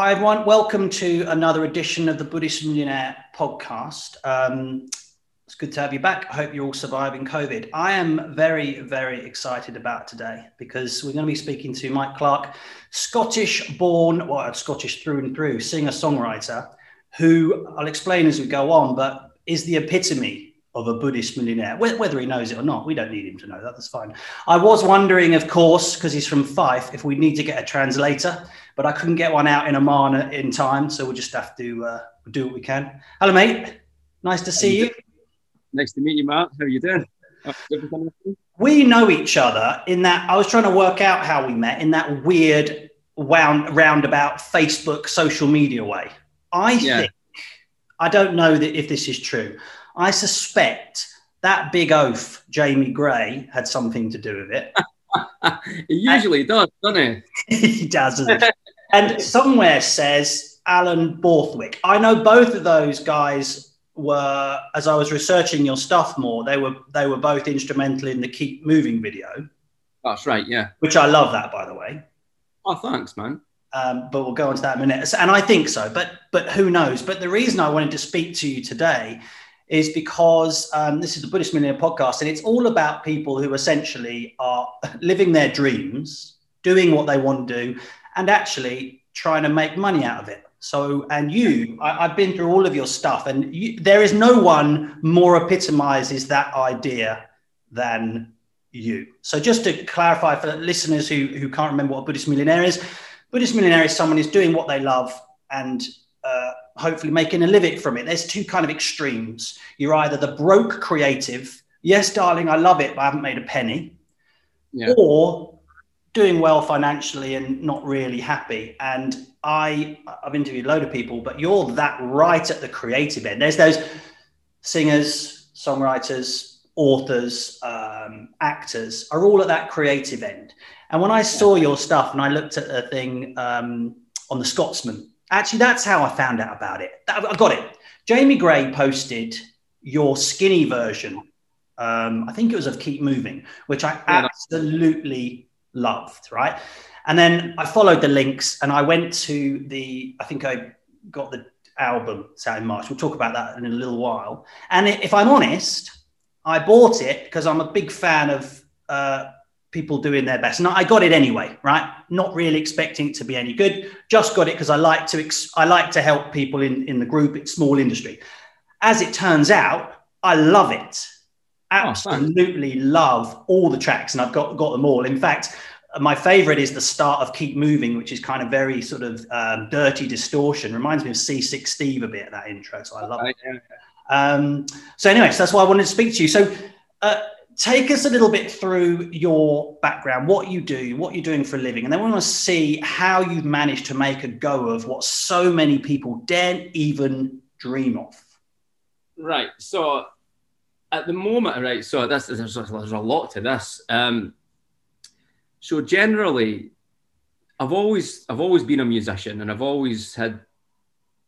Hi, everyone. Welcome to another edition of the Buddhist Millionaire podcast. Um, it's good to have you back. I hope you're all surviving COVID. I am very, very excited about today because we're going to be speaking to Mike Clerk, Scottish born, well, Scottish through and through, singer songwriter, who I'll explain as we go on, but is the epitome of a Buddhist millionaire, whether he knows it or not. We don't need him to know that. That's fine. I was wondering, of course, because he's from Fife, if we need to get a translator, but I couldn't get one out in Oman in time, so we'll just have to uh, do what we can. Hello, mate. Nice to see you. Nice to meet you, Mark. How are you doing? We know each other in that I was trying to work out how we met in that weird wound roundabout Facebook social media way. I yeah. think I don't know that if this is true. I suspect that big oaf, Jamie Gray, had something to do with it. he usually and, does, doesn't he? he doesn't. and somewhere says Alan Borthwick. I know both of those guys were, as I was researching your stuff more, they were they were both instrumental in the Keep Moving video. That's right, yeah. Which I love that, by the way. Oh, thanks, man. Um, but we'll go on to that in a minute. And I think so, but but who knows? But the reason I wanted to speak to you today is because um, this is the Buddhist Millionaire podcast, and it's all about people who essentially are living their dreams, doing what they want to do, and actually trying to make money out of it. So, and you, I, have been through all of your stuff, and you, there is no one more epitomizes that idea than you. So, just to clarify for listeners who, who can't remember what a Buddhist millionaire is, Buddhist millionaire is someone who's doing what they love and uh, hopefully making a living from it. There's two kind of extremes. You're either the broke creative, yes, darling, I love it, but I haven't made a penny, yeah. or doing well financially and not really happy. And I, I've interviewed a load of people, but you're that right at the creative end. There's those singers, songwriters, authors, um, actors are all at that creative end. And when I saw your stuff and I looked at the thing um, on the Scotsman Actually, that's how I found out about it. I got it. Jamie Gray posted your skinny version. Um, I think it was of Keep Moving, which I absolutely loved. Right. And then I followed the links and I went to the, I think I got the album. It's out in March. We'll talk about that in a little while. And if I'm honest, I bought it because I'm a big fan of uh, people doing their best. And I got it anyway, right? Not really expecting it to be any good. Just got it because I like to ex- I like to help people in, in the group. It's small industry. As it turns out, I love it. Oh, Absolutely oh, love all the tracks, and I've got got them all. In fact, my favorite is the start of Keep Moving, which is kind of very sort of um, dirty distortion. Reminds me of Seasick Steve a bit, that intro. So I love it. Um, so, anyway, so that's why I wanted to speak to you. So, uh, take us a little bit through your background, what you do, what you're doing for a living, and then we want to see how you've managed to make a go of what so many people daren't even dream of. Right. So at the moment, right. So that's there's, there's a lot to this. Um, so generally, I've always I've always been a musician, and I've always had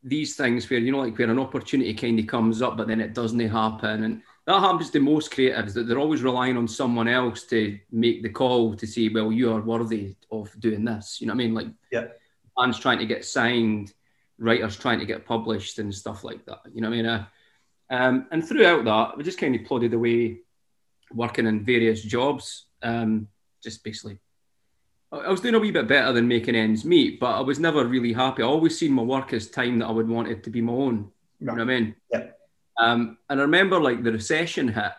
these things where you know like where an opportunity kind of comes up, but then it doesn't happen, and that happens to most creatives that they're always relying on someone else to make the call to say, well, you are worthy of doing this. You know what I mean? Like, yeah, bands trying to get signed, writers trying to get published, and stuff like that. You know what I mean? Uh, um, and throughout that, we just kind of plodded away, working in various jobs. Um, just basically, I was doing a wee bit better than making ends meet, but I was never really happy. I always seen my work as time that I would want it to be my own. You know what I mean? Yeah. Um, and I remember like the recession hit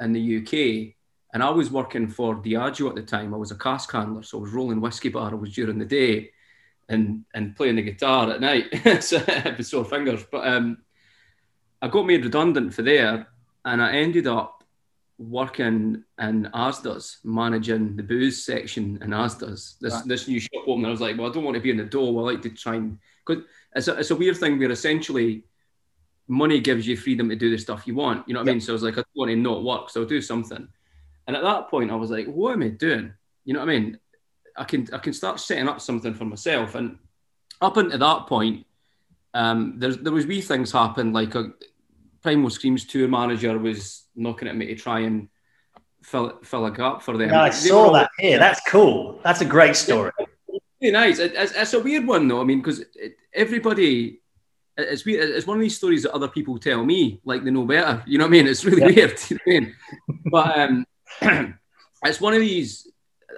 in the UK, and I was working for Diageo at the time. I was a cask handler, so I was rolling whiskey barrels during the day and and playing the guitar at night. so with sore fingers. But um, I got made redundant for there, and I ended up working in Asda's, managing the booze section in Asda's. This right. this new shop opening. I was like, well, I don't want to be in the door. I like to try and because it's a, it's a weird thing where essentially money gives you freedom to do the stuff you want. You know what yep. I mean? So I was like, I don't want to not work, so I'll do something. And at that point, I was like, what am I doing? You know what I mean? I can I can start setting up something for myself. And up until that point, um, there there was wee things happened Like a Primal Screams tour manager was knocking at me to try and fill fill a gap for them. Yeah, I saw that here. That's cool. That's a great story. really nice. It, it's, it's, a weird one though. I mean, because everybody, it's weird. It's one of these stories that other people tell me, like they know better. You know what I mean? It's really yeah. weird. You know I mean? But um, it's one of these.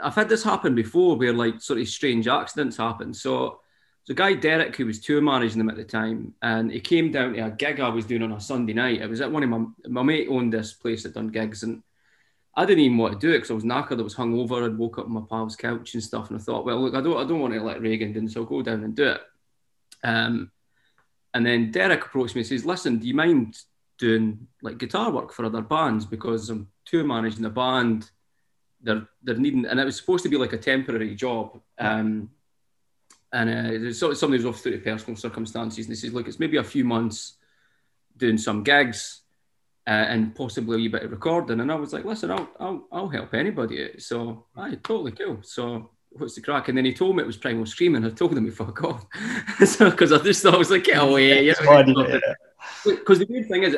I've had this happen before, where like sort of strange accidents happen. So. The guy Derek, who was tour managing them at the time, and he came down to a gig I was doing on a Sunday night. It was at one of my my mate owned this place that done gigs, and I didn't even want to do it because I was knackered. I was hungover. I'd woke up on my pal's couch and stuff, and I thought, well, look, I don't, I don't want to let Reagan down, so I'll go down and do it. Um, and then Derek approached me and says, "Listen, do you mind doing like guitar work for other bands because I'm tour managing the band. They're they're needing, and it was supposed to be like a temporary job. Um, and uh, somebody was off through personal circumstances, and he says, "Look, it's maybe a few months doing some gigs." uh, and possibly a wee bit of recording. And I was like, listen, I'll, I'll, I'll help anybody. So, I totally cool. So, what's the crack? And then he told me it was Primal Screaming. I told him to fuck off. so, because I just thought, I was like, get away. Because the weird thing is,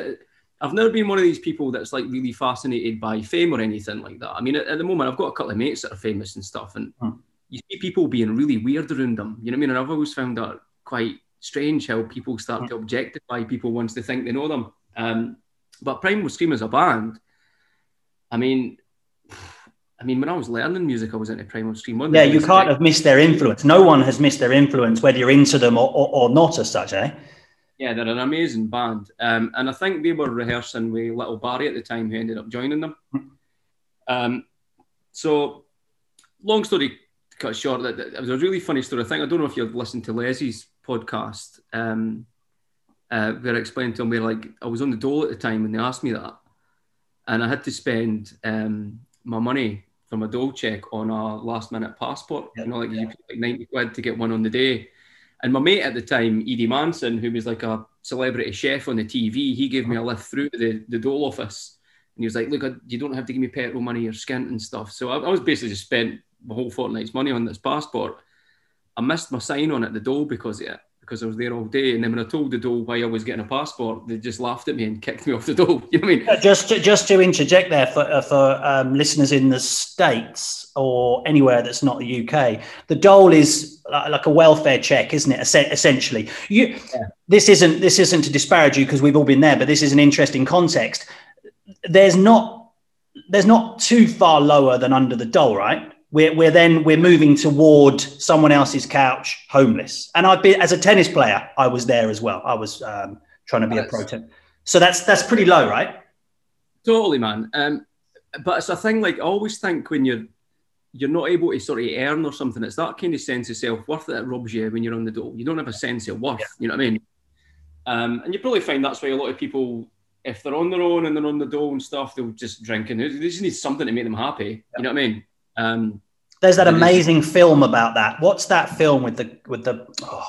I've never been one of these people that's like really fascinated by fame or anything like that. I mean, at, at the moment, I've got a couple of mates that are famous and stuff, and hmm. you see people being really weird around them. You know what I mean? And I've always found that quite strange how people start hmm. to objectify people once they think they know them. Um, but Primal Scream as a band, I mean, I mean, when I was learning music, I was into Primal Scream. Yeah, you can't have missed their influence. No one has missed their influence, whether you're into them or, or, or not, as such, eh? Yeah, they're an amazing band. Um, and I think they were rehearsing with Little Barrie at the time, who ended up joining them. Hmm. Um, so, long story cut short, that, it was a really funny story. I think, I don't know if you've listened to Leslie's podcast. Um, uh, where I explained to them where like I was on the dole at the time and they asked me that, and I had to spend um, my money from a dole check on a last minute passport. Yeah. You know, like yeah. you pay like ninety quid to get one on the day. And my mate at the time, Edie Manson, who was like a celebrity chef on the TV, he gave me a lift through the, the dole office. And he was like, Look, you don't have to give me petrol money or skint and stuff. So I, I was basically just spent my whole fortnight's money on this passport. I missed my sign on at the dole because of it because I was there all day. And then when I told the dole why I was getting a passport, they just laughed at me and kicked me off the dole. You know what I mean? Just to, just to interject there for, uh, for um, listeners in the States or anywhere that's not the UK, the dole is like a welfare check, isn't it? Essentially, you. Yeah. This isn't this isn't to disparage you because we've all been there, but this is an interesting context. There's not there's not too far lower than under the dole, right? We're, we're then we're moving toward someone else's couch homeless. And i've been as a tennis player i was there as well. I was um, trying to be a pro tennis so that's that's pretty low right? Totally man. Um, but it's a thing like i always think when you're you're not able to sort of earn or something it's that kind of sense of self-worth that robs you when you're on the dole. You don't have a sense of worth yeah. you know what i mean? Um, and you probably find that's why a lot of people if they're on their own and they're on the dole and stuff they'll just drink and they just need something to make them happy yeah. you know what i mean um, there's that amazing film about that. What's that film with the with the? Oh,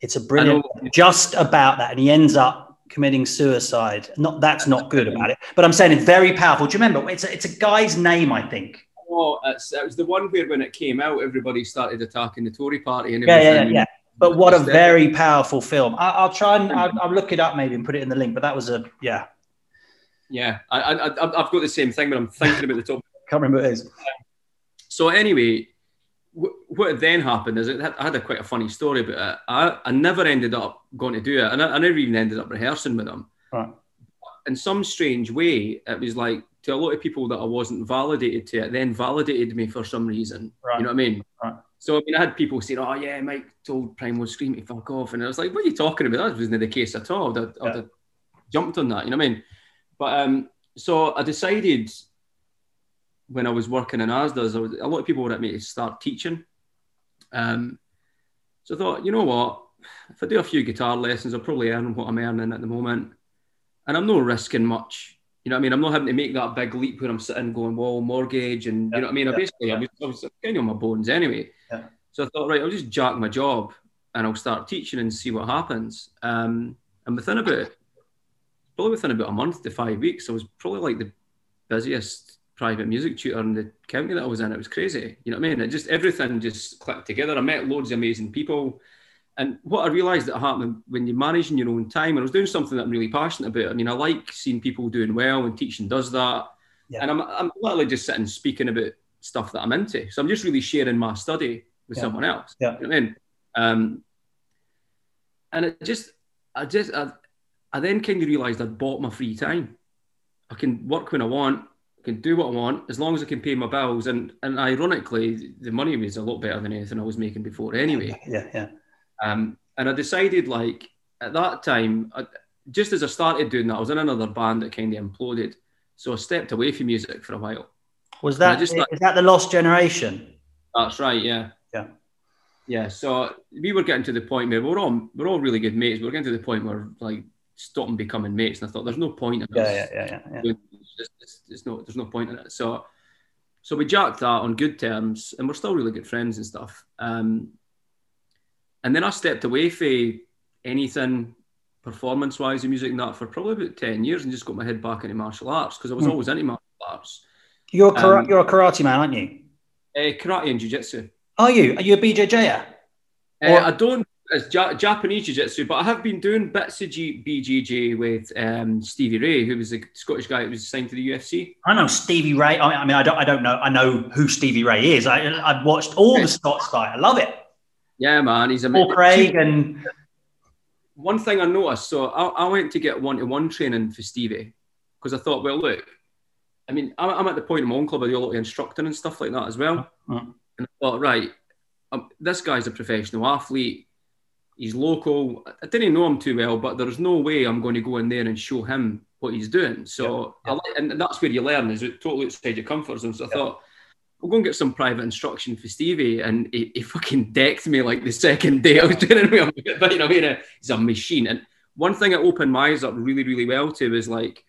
it's a brilliant. Just about that, and he ends up committing suicide. Not that's not good about it, but I'm saying it's very powerful. Do you remember? It's a, it's a guy's name, I think. Oh, it's, it was the one where when it came out, everybody started attacking the Tory party. And yeah, yeah, yeah. But what a very powerful film. I, will try and I'll, I'll, look it up maybe and put it in the link. But that was a yeah. Yeah, I, I, I've got the same thing, but I'm thinking about the top. Can't remember what it is. So anyway, what then happened is it, I had a quite a funny story about it. I, I never ended up going to do it, and I, I never even ended up rehearsing with them. Right. In some strange way, it was like to a lot of people that I wasn't validated to, it then validated me for some reason. Right. You know what I mean? Right. So I mean, I had people saying, "Oh yeah, Mike told Primal Scream to fuck off," and I was like, "What are you talking about? That wasn't the case at all. I'd, yeah. I'd have jumped on that." You know what I mean? But um, so I decided when I was working in ASDA's, was, a lot of people wanted me to start teaching. Um, so I thought, you know what? If I do a few guitar lessons, I'll probably earn what I'm earning at the moment. And I'm not risking much. You know what I mean? I'm not having to make that big leap where I'm sitting going, well, mortgage. And yeah, you know what I mean? Yeah, I basically, yeah. I, was, I was kind of on my bones anyway. So I thought, right, I'll just jack my job and I'll start teaching and see what happens. Um, and within about, probably within about a month to five weeks, I was probably like the busiest private music tutor in the county that I was in. It was crazy. You know what I mean? It just everything just clicked together. I met loads of amazing people. And what I realized that happened when you're managing your own time, and I was doing something that I'm really passionate about. I mean, I like seeing people doing well, and teaching does that. Yeah. And I'm, I'm literally just sitting speaking about stuff that I'm into. So I'm just really sharing my study with Yeah. someone else. Yeah. You know what I mean? Um, and it just, I just, I, I then kind of realised I'd bought my free time. I can work when I want, can do what I want, as long as I can pay my bills. And and ironically, the money was a lot better than anything I was making before anyway. Yeah, yeah. Um, and I decided, like, at that time, I, just as I started doing that, I was in another band that kind of imploded. So I stepped away from music for a while. Was that just is that the lost generation? That's right, yeah. Yeah. Yeah. So we were getting to the point where we're all we're all really good mates. We We're getting to the point where like stopping becoming mates. And I thought there's no point in Yeah, yeah, yeah, yeah. It's just- it's- it's no, there's no point in it. So, so we jacked that on good terms, and we're still really good friends and stuff. Um, and then I stepped away from anything performance-wise in music and that for probably about ten years, and just got my head back into martial arts because I was Hmm. always into martial arts, You're a kara- Um, you're a karate man, aren't you? uh, karate and jiu-jitsu. Are you? Are you a BJJer? Uh, Or- I don't as ja- Japanese jiu-jitsu, but I have been doing bits of G- BJJ with um, Stevie Ray, who was a Scottish guy who was signed to the UFC. I know Stevie Ray. I mean, I mean, I don't, I don't know. I know who Stevie Ray is. I, I've watched all the Scots fight. I love it. Yeah, man, he's Paul amazing. Craig and One thing I noticed, so I, I went to get one-to-one training for Stevie because I thought, well, look, I mean, I'm, I'm at the point in my own club I do a lot of instructing and stuff like that as well. Mhm. And I thought, right, um, this guy's a professional athlete. He's local. I didn't know him too well, but there's no way I'm going to go in there and show him what he's doing. So, Yeah, I like, and that's where you learn is it totally outside your comfort zone. So I Yeah. thought, we'll go and get some private instruction for Stevie. And he, he fucking decked me like the second day I was with him. But, you know, I he's a machine. And one thing that opened my eyes up really, really well to is like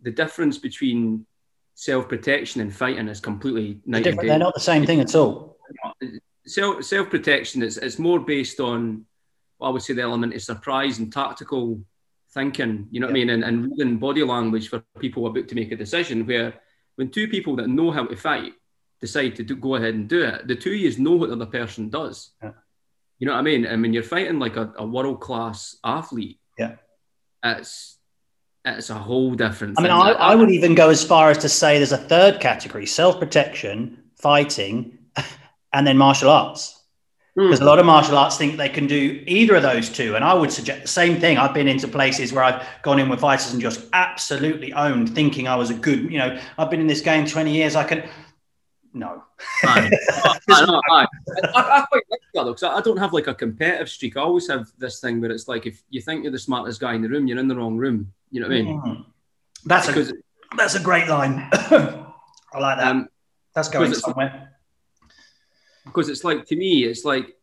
the difference between self protection and fighting is completely night and day they're not the same thing at all. self self protection is it's more based on I would say the element of surprise and tactical thinking. You know what I mean, and, and reading body language for people about to make a decision. Where when two people that know how to fight decide to do, go ahead and do it, the two of you know what the other person does. Yeah. You know what I mean? And when you're fighting like a, a world class athlete, Yeah. it's it's a whole different. I mean. I, I would even go as far as to say there's a third category: self protection, fighting, and then martial arts. Hmm. because a lot of martial arts think they can do either of those two and i would suggest the same thing i've been into places where i've gone in with fighters and just absolutely owned thinking i was a good you know i've been in this game 20 years i can no. I. I, I quite like that though, because I, don't have like a competitive streak. I always have this thing where it's like if you think you're the smartest guy in the room, you're in the wrong room. You know what I mean? Mm. that's a that's a great line i like that um, that's going somewhere because it's like to me, it's like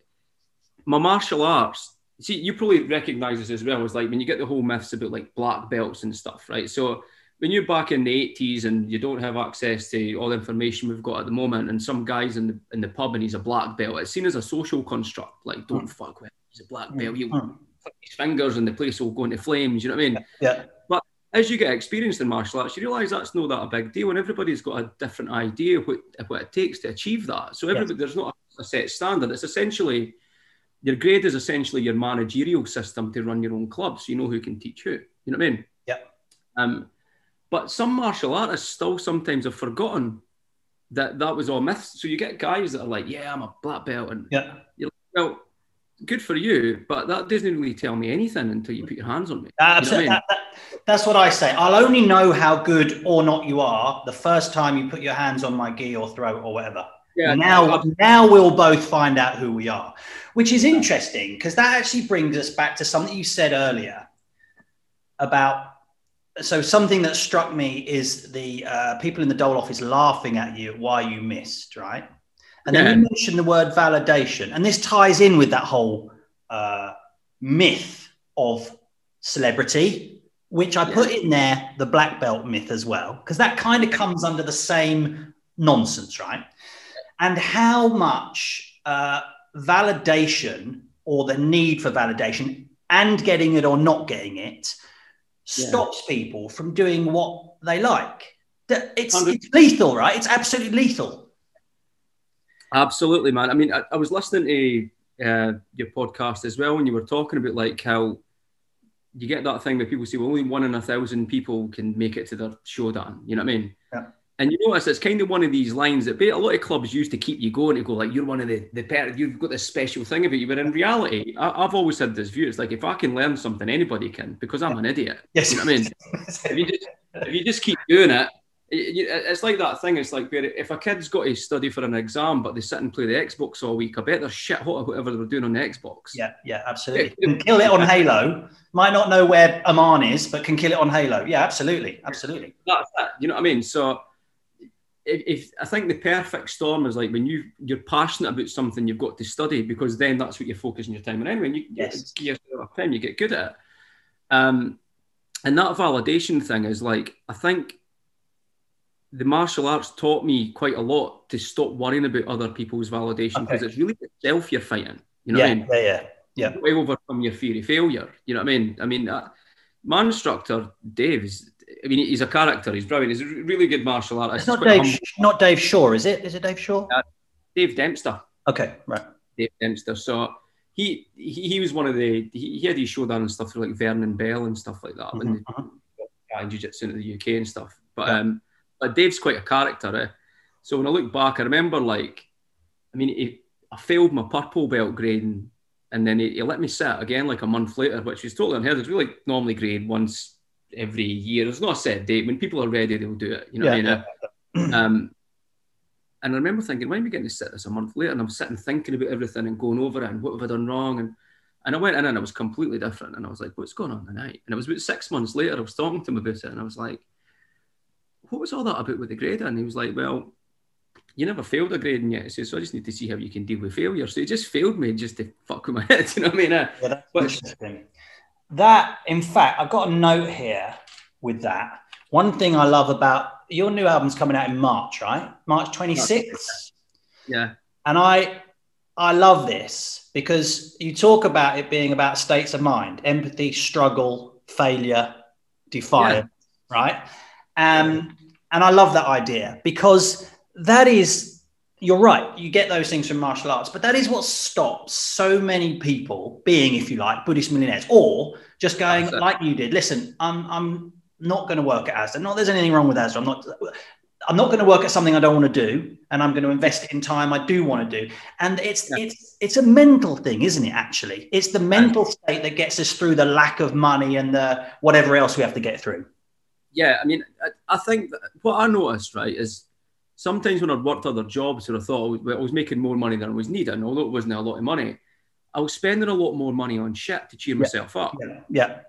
my martial arts. See, you probably recognize this as well. It's like when you get the whole myths about like black belts and stuff, right? So when you're back in the 80s and you don't have access to all the information we've got at the moment, and some guys in the in the pub and he's a black belt, it's seen as a social construct. Like, don't fuck with him. He's a black belt. You Mm. click his fingers and the place will go into flames. You know what I mean? yeah As you get experienced in martial arts, you realise that's not that a big deal, and everybody's got a different idea of what, what it takes to achieve that. So everybody, there's not a, set standard. It's essentially your grade is essentially your managerial system to run your own club, so you know who can teach who. You know what I mean? Yeah. Um, but some martial artists still sometimes have forgotten that that was all myths. So you get guys that are like, "Yeah, I'm a black belt," and yeah well, good for you, but that doesn't really tell me anything until you put your hands on me. Absolutely. You know what that, that- that's what I say. I'll only know how good or not you are the first time you put your hands on my gi or throat or whatever. Yeah, now, I- now we'll both find out who we are, which is interesting because that actually brings us back to something you said earlier about. So something that struck me is the uh, people in the dole office laughing at you why you missed, right? And then Yeah. you mentioned the word validation, and this ties in with that whole uh, myth of celebrity, which I put in there the black belt myth as well, because that kind of comes under the same nonsense, right? And how much uh, validation or the need for validation and getting it or not getting it Yeah. stops people from doing what they like. That- It's, it's lethal, right? It's absolutely lethal. Absolutely, man. I mean, I, I was listening to uh, your podcast as well when you were talking about like how you get that thing where people say well, only one in a thousand people can make it to their showdown. You know what I mean? Yeah. And you notice it's kind of one of these lines that a lot of clubs used to keep you going to go like you're one of the the you've got this special thing about you. But in reality, I, have always had this view. It's like if I can learn something, anybody can because I'm an idiot. Yes, you know what I mean. if you just if you just keep doing it, it's like that thing. It's like if a kid's got to study for an exam, but they sit and play the Xbox all week, I bet they're shit hot at whatever they're doing on the Xbox. Yeah, yeah, absolutely. can kill it on Halo. Might not know where Aman is, but can kill it on Halo. Yeah, absolutely, absolutely. That's that. You know what I mean? So if, if, I think the perfect storm is like when you you're passionate about something, you've got to study because then that's what you're focusing your time on. Anyway, you yes. get yourself time, you get good at it. Um, and that validation thing is like I think the martial arts taught me quite a lot to stop worrying about other people's validation because okay. it's really yourself you're fighting. You know yeah, what I mean? Yeah, yeah, yeah. Way overcome your fear of failure. You know what I mean? I mean, uh, my instructor Dave is I mean, he's a character. He's brilliant. He's a really good martial artist. It's not Dave, not Dave Shaw, is it? Is it Dave Shaw? Uh, Dave Dempster. Okay, right. Dave Dempster. So he he, he was one of the he, he had his show and stuff like Vernon Bell and stuff like that, mm-hmm. and uh-huh. jiu-jitsu into the UK and stuff. But yeah. um, but Dave's quite a character. Eh? So when I look back, I remember like, I mean, he, I failed my purple belt grading, and then he, he, let me sit again like a month later, which is totally unheard of. It's really normally grade once every year. There's not a set date. When people are ready, they'll do it. You know yeah, what I mean? Yeah. Um, and I remember thinking, why am I getting to sit this a month later? And I'm sitting thinking about everything and going over it and what have I done wrong? And and I went in and it was completely different. And I was like, what's going on tonight? And it was about six months later, I was talking to him about it. And I was like, what was all that about with the grading? And he was like, well, you never failed a grading yet. Says, so I just need to see how you can deal with failure. So he just failed me just to fuck with my head. You know what I mean? Yeah, that's interesting that, in fact, I've got a note here with that. One thing I love about your new album's coming out in March, right? March 26th. Yeah. And I I love this because you talk about it being about states of mind, empathy, struggle, failure, defiance, yeah. right? Um, and I love that idea because that is you're right. You get those things from martial arts, but that is what stops so many people being, if you like, Buddhist millionaires, or just going like you did. Listen, I'm I'm not going to work at Asda. Not there's anything wrong with Asda. I'm not. I'm not going to work at something I don't want to do, and I'm going to invest in time I do want to do. And it's yeah. it's it's a mental thing, isn't it? Actually, it's the mental state that gets us through the lack of money and the whatever else we have to get through. Yeah, I mean, I, I think what I noticed right is sometimes when I'd worked other jobs where I thought I was making more money than I was needing, although it wasn't a lot of money, I was spending a lot more money on shit to cheer yeah. myself up. Yeah. yeah.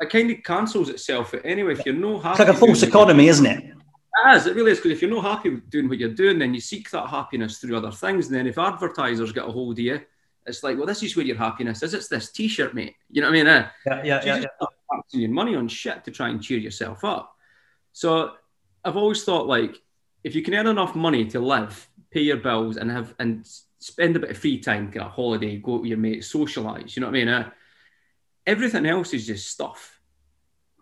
It kind of cancels itself anyway. If you're no happy, it's like a false economy, isn't it? It is. It really is. Because if you're not happy with doing what you're doing, then you seek that happiness through other things. And then if advertisers get a hold of you, it's like, well, this is where your happiness is. It's this T-shirt, mate. You know what I mean? Eh? Yeah, yeah, so yeah. yeah. Your money on shit to try and cheer yourself up. So I've always thought like if you can earn enough money to live, pay your bills, and have and spend a bit of free time, get a holiday, go to your mates, socialize. You know what I mean? Uh, everything else is just stuff.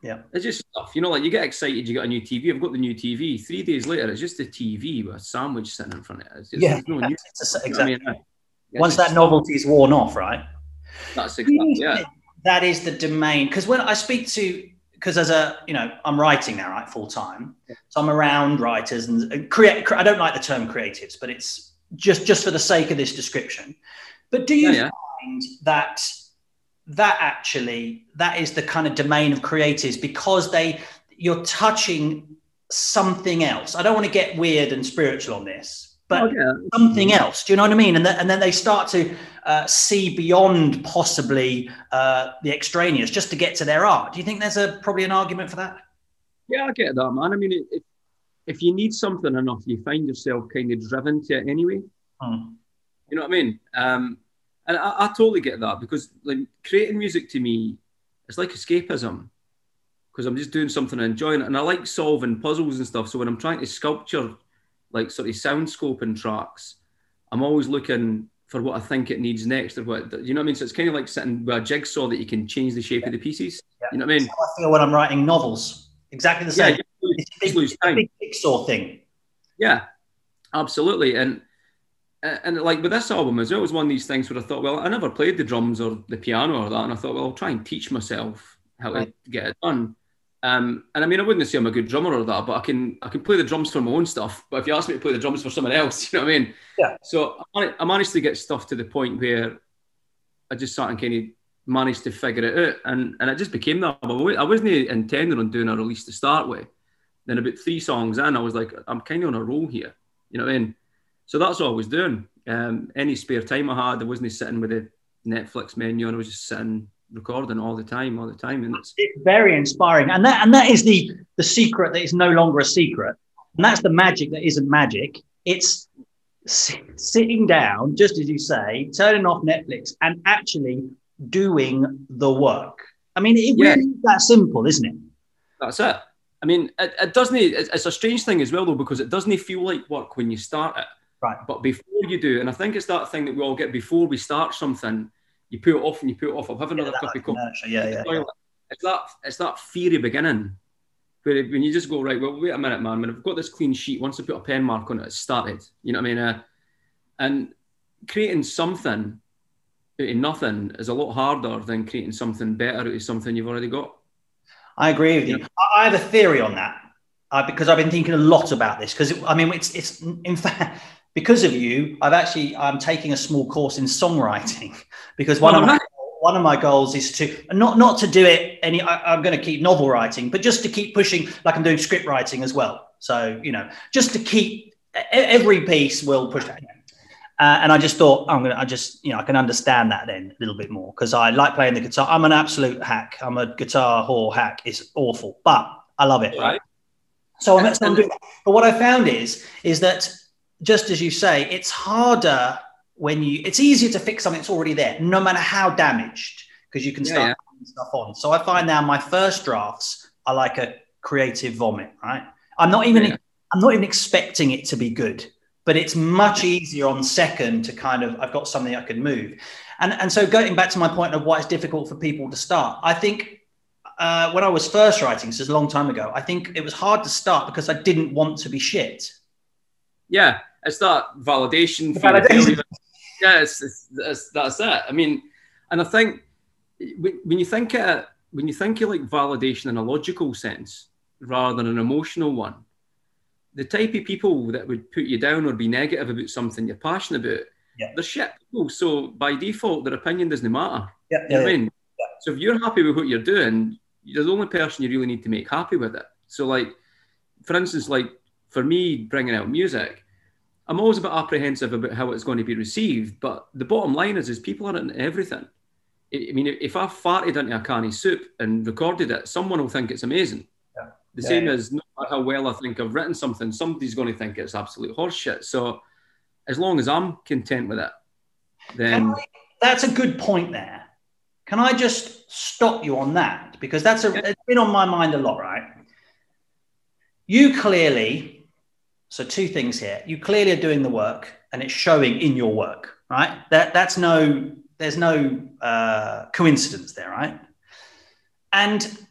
Yeah, it's just stuff. You know, like you get excited, you got a new TV. I've got the new TV. Three days later, it's just a TV with a sandwich sitting in front of it. It's just, yeah, no new, exactly. I mean, Once that novelty is worn off, right? That's exactly yeah. That is the domain. Because when I speak to because as a you know i'm writing now right full time yeah. so i'm around writers and create i don't like the term creatives but it's just just for the sake of this description but do you yeah. find that that actually that is the kind of domain of creatives because they you're touching something else i don't want to get weird and spiritual on this but oh, something else. Do you know what I mean? And, and then they start to uh, see beyond possibly uh, the extraneous just to get to their art. Do you think there's a probably an argument for that? Yeah, I get that, man. I mean, if, if you need something enough, you find yourself kind of driven to it anyway. Hmm. You know what I mean? Um, and I, I, totally get that because like creating music to me, it's like escapism because I'm just doing something and enjoying it. And I like solving puzzles and stuff. So when I'm trying to sculpture like sort of sound scoping tracks, I'm always looking for what I think it needs next or what you know what I mean. So it's kind of like sitting with a jigsaw that you can change the shape yeah. of the pieces. Yeah. You know what I mean? I feel when I'm writing novels. Exactly the same. Yeah, lose, it's, a big, it's a big jigsaw thing. Yeah, absolutely. And and like with this album as well, it was one of these things where I thought, well, I never played the drums or the piano or that, and I thought, well, I'll try and teach myself how right. to get it done. Um, and I mean, I wouldn't say I'm a good drummer or that, but I can I can play the drums for my own stuff. But if you ask me to play the drums for someone else, you know what I mean? Yeah. So I, I managed to get stuff to the point where I just sat and kind of managed to figure it out, and and it just became that. I wasn't intending on doing a release to start with. Then about three songs in, I was like, I'm kind of on a roll here. You know what I mean? So that's all I was doing. Um, any spare time I had, I wasn't sitting with a Netflix menu, and I was just sitting recording all the time, all the time. And it's, it's very inspiring. And that and that is the the secret that is no longer a secret. And that's the magic that isn't magic. It's sitting down, just as you say, turning off Netflix and actually doing the work. I mean, it yeah. really is that simple, isn't it? That's it. I mean, it, it doesn't. It's a strange thing as well, though, because it doesn't feel like work when you start it. Right. But before you do, and I think it's that thing that we all get before we start something, you put it off and you put it off. I'll have another cup of coffee. Yeah, yeah, yeah. It's that it's that fiery beginning. Where when you just go, right, well, wait a minute, man. When I've got this clean sheet, once I put a pen mark on it, it's started. You know what I mean? Uh, and creating something out of nothing is a lot harder than creating something better out of something you've already got. I agree with you. Yeah. I have a theory on that uh, because I've been thinking a lot about this. Because I mean, it's it's in fact because of you, I've actually I'm taking a small course in songwriting because one oh, of my one of my goals is to not not to do it any. I, am going to keep novel writing, but just to keep pushing, like I'm doing script writing as well. So you know, just to keep every piece will push that. Uh, and I just thought I'm gonna. I just you know I can understand that then a little bit more because I like playing the guitar. I'm an absolute hack. I'm a guitar whore hack. It's awful, but I love it. Right. So I'm, so I'm doing. But what I found is is that just as you say, it's harder when you, it's easier to fix something that's already there, no matter how damaged, because you can start yeah, yeah. stuff on. So I find now my first drafts are like a creative vomit, right? I'm not even, yeah. I'm not even expecting it to be good, but it's much easier on second to kind of, I've got something I can move. And, and so going back to my point of why it's difficult for people to start, I think uh, when I was first writing, this is a long time ago, I think it was hard to start because I didn't want to be shit. Yeah, it's that validation. validation. Yeah, it's, it's, it's, that's it. I mean, and I think when you think it, when you think of like validation in a logical sense rather than an emotional one, the type of people that would put you down or be negative about something you're passionate about, yeah. they're shit people. So by default, their opinion doesn't matter. Yeah, yeah, I mean? Yeah. So if you're happy with what you're doing, you're the only person you really need to make happy with it. So like, for instance, like for me bringing out music, I'm always a bit apprehensive about how it's going to be received. But the bottom line is, is people are in everything. I mean, if I farted into a canny soup and recorded it, someone will think it's amazing. Yeah. The yeah, same yeah. as no matter how well I think I've written something, somebody's going to think it's absolute horseshit. So as long as I'm content with it, then I, that's a good point there. Can I just stop you on that because that's a, yeah. it's been on my mind a lot, right? You clearly so two things here. You clearly are doing the work, and it's showing in your work, right? That that's no there's no uh, coincidence there, right? And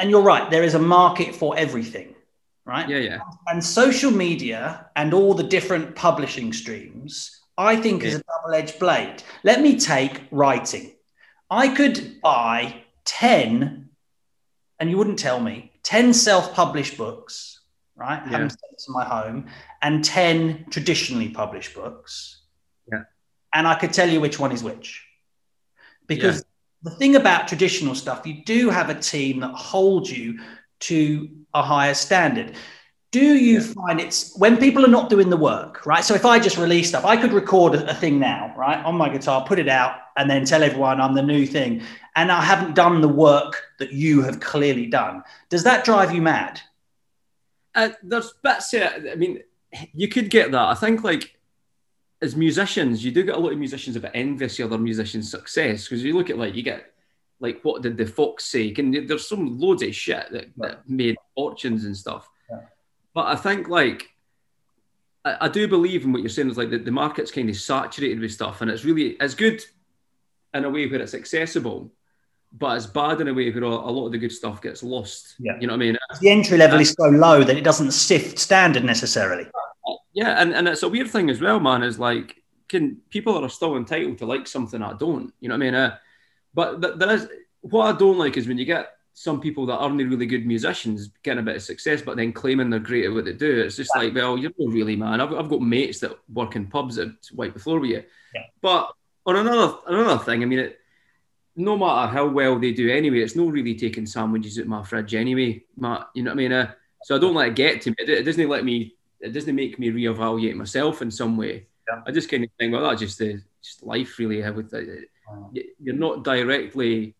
and you're right. There is a market for everything, right? Yeah, yeah. And social media and all the different publishing streams, I think, yeah. is a double-edged blade. Let me take writing. I could buy ten, and you wouldn't tell me ten self-published books right? Yeah. to my home, and 10 traditionally published books. Yeah. And I could tell you which one is which. Because yeah. the thing about traditional stuff, you do have a team that holds you to a higher standard. Do you yeah. find it's when people are not doing the work, right? So if I just release stuff, I could record a, a thing now, right, on my guitar, put it out, and then tell everyone I'm the new thing. And I haven't done the work that you have clearly done. Does that drive you mad? Uh, there's bits. I mean, you could get that. I think like as musicians, you do get a lot of musicians a bit envious of other musicians' success because you look at like you get like what did the Fox say? And there's some loads of shit that, yeah. that made fortunes and stuff. Yeah. But I think like I, I, do believe in what you're saying is like the, the market's kind of saturated with stuff, and it's really it's good in a way where it's accessible but it's bad in a way where a lot of the good stuff gets lost. Yeah. You know what I mean? The entry level is so low that it doesn't sift standard necessarily. Yeah, and, and it's a weird thing as well, man, is like can people are still entitled to like something I don't. You know what I mean? Uh, but th- there is what I don't like is when you get some people that aren't really good musicians getting a bit of success, but then claiming they're great at what they do. It's just yeah. like, well, you're not really, man. I've, I've got mates that work in pubs that wipe the floor with you. Yeah. But on another another thing, I mean, it, no matter how well they do anyway, it's not really taking sandwiches at my fridge anyway, Matt. You know what I mean? Uh, so I don't let it get to me. It, it, doesn't let me. It doesn't make me reevaluate myself in some way. Yeah. I just kind of think, well, that's just the just life, really. With the, you're not directly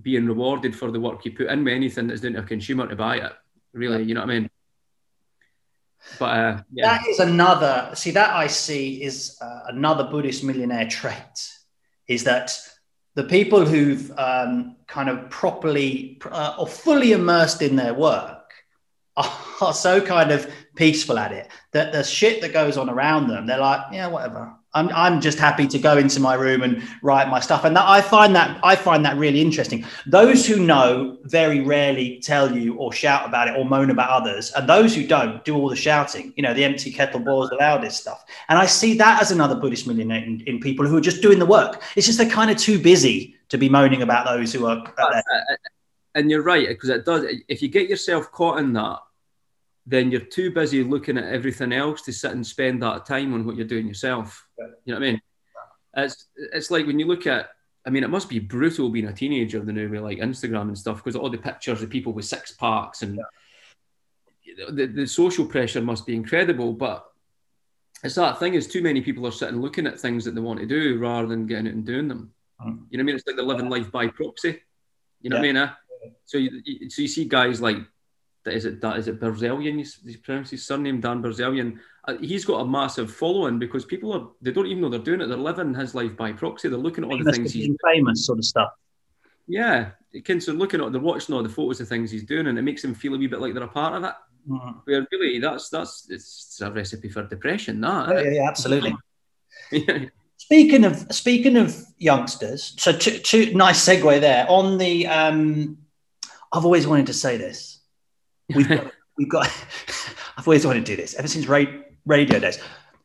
being rewarded for the work you put in with anything that's doing to a consumer to buy it. Really, you know what I mean? But uh, yeah. that is another. See, that I see is uh, another Buddhist millionaire trait. Is that the people who've um, kind of properly uh, or fully immersed in their work are, are so kind of peaceful at it that the shit that goes on around them, they're like, yeah, whatever. I'm, I'm just happy to go into my room and write my stuff. And that, I find that I find that really interesting. Those who know very rarely tell you or shout about it or moan about others. And those who don't do all the shouting, you know, the empty kettle boils the loudest stuff. And I see that as another Buddhist millionaire in, in people who are just doing the work. It's just they're kind of too busy to be moaning about those who are. And you're right, because it does. If you get yourself caught in that, then you're too busy looking at everything else to sit and spend that time on what you're doing yourself. You know what I mean? It's it's like when you look at. I mean, it must be brutal being a teenager of the new way, like Instagram and stuff, because all the pictures of people with six packs and yeah. the, the social pressure must be incredible. But it's that thing is too many people are sitting looking at things that they want to do rather than getting it and doing them. Mm. You know what I mean? It's like they're living life by proxy. You know yeah. what I mean? Eh? So you, so you see guys like is it that is it Bilzerian? He pronounce his surname Dan Bilzerian. Uh, he's got a massive following because people are they don't even know they're doing it. They're living his life by proxy. They're looking at all the things he's famous sort of stuff. Yeah, kids are looking at they're watching all the photos of things he's doing, and it makes them feel a wee bit like they're a part of it. Mm-hmm. Where really, that's that's it's a recipe for depression. That yeah, yeah, absolutely. yeah. Speaking of speaking of youngsters, so two, two, nice segue there on the. Um, I've always wanted to say this We've got, we've got I've always wanted to do this ever since ra- radio days.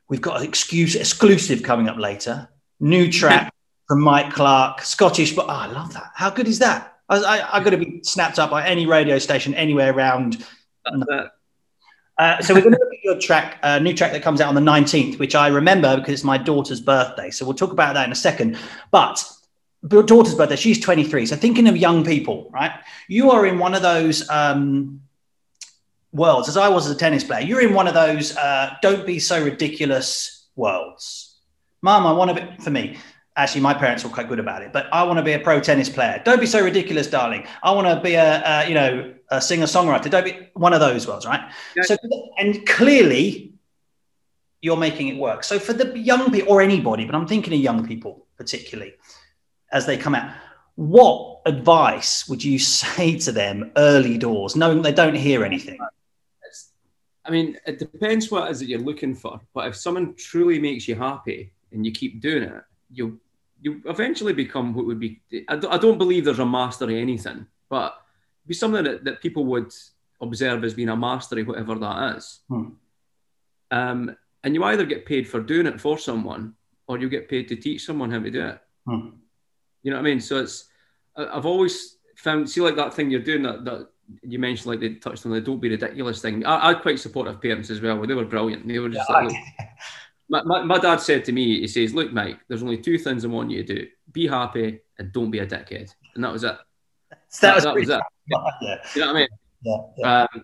We've got an excuse, exclusive coming up later. New track from Mike Clerk, Scottish, but oh, I love that. How good is that? I, I, I got to be snapped up by any radio station anywhere around. Uh, so we're going to look at your track, uh, new track that comes out on the 19th, which I remember because it's my daughter's birthday. So we'll talk about that in a second. But your daughter's birthday, she's 23. So thinking of young people, right? You are in one of those um, worlds, as I was as a tennis player, you're in one of those uh, don't be so ridiculous worlds. Mum, I want to be, for me, actually, my parents were quite good about it, but I want to be a pro tennis player. Don't be so ridiculous, darling. I want to be a, a you know, a singer songwriter. Don't be one of those worlds, right? Yeah. So, and clearly, you're making it work. So, for the young people or anybody, but I'm thinking of young people particularly as they come out, what advice would you say to them early doors, knowing they don't hear anything? I mean, it depends what it is that you're looking for. But if someone truly makes you happy and you keep doing it, you'll you eventually become what would be. I don't, I don't believe there's a mastery anything, but be something that, that people would observe as being a mastery, whatever that is. Hmm. Um, and you either get paid for doing it for someone, or you get paid to teach someone how to do it. Hmm. You know what I mean? So it's I've always found see like that thing you're doing that that you mentioned like they touched on the don't be ridiculous thing. I, I quite supportive parents as well. They were brilliant. They were just yeah, like, my, my, my, dad said to me, he says, look, Mike, there's only two things I want you to do. Be happy and don't be a dickhead. And that was it. That, was, that was it. Yeah. You know what I mean? Yeah. yeah. Um,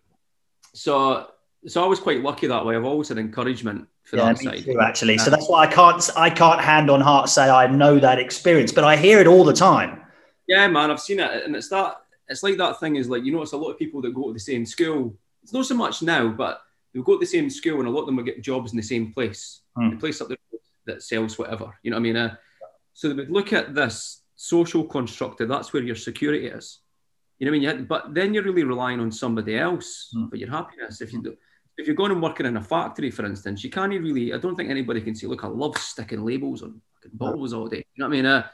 so, so I was quite lucky that way. I've always had encouragement for yeah, that side. Too, actually. so that's why I can't, I can't hand on heart say I know that experience, but I hear it all the time. Yeah, man, I've seen it. And it's that, it's like that thing is like you know it's a lot of people that go to the same school. It's not so much now, but they'll go to the same school and a lot of them will get jobs in the same place, hmm. the place up there that sells whatever. You know what I mean? Uh, so they would look at this social construct. That's where your security is. You know what I mean? but then you're really relying on somebody else hmm. for your happiness. If you do, if you're going and working in a factory, for instance, you can't really. I don't think anybody can say, "Look, I love sticking labels on bottles all day." You know what I mean? Uh,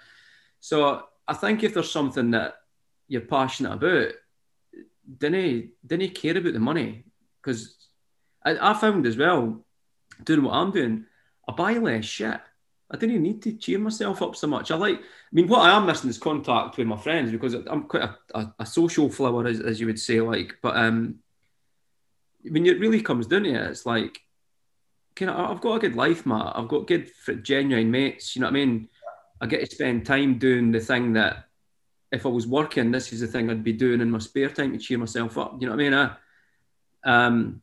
so I think if there's something that you're passionate about, didn't didn't care about the money because I, I found as well doing what I'm doing, I buy less shit. I didn't need to cheer myself up so much. I like, I mean, what I am missing is contact with my friends because I'm quite a, a, a social flower, as, as you would say. Like, but um, when it really comes down to it, it's like, kind of, I've got a good life, Matt. I've got good, genuine mates. You know what I mean? I get to spend time doing the thing that, if I was working, this is the thing I'd be doing in my spare time to cheer myself up. You know what I mean? I, um,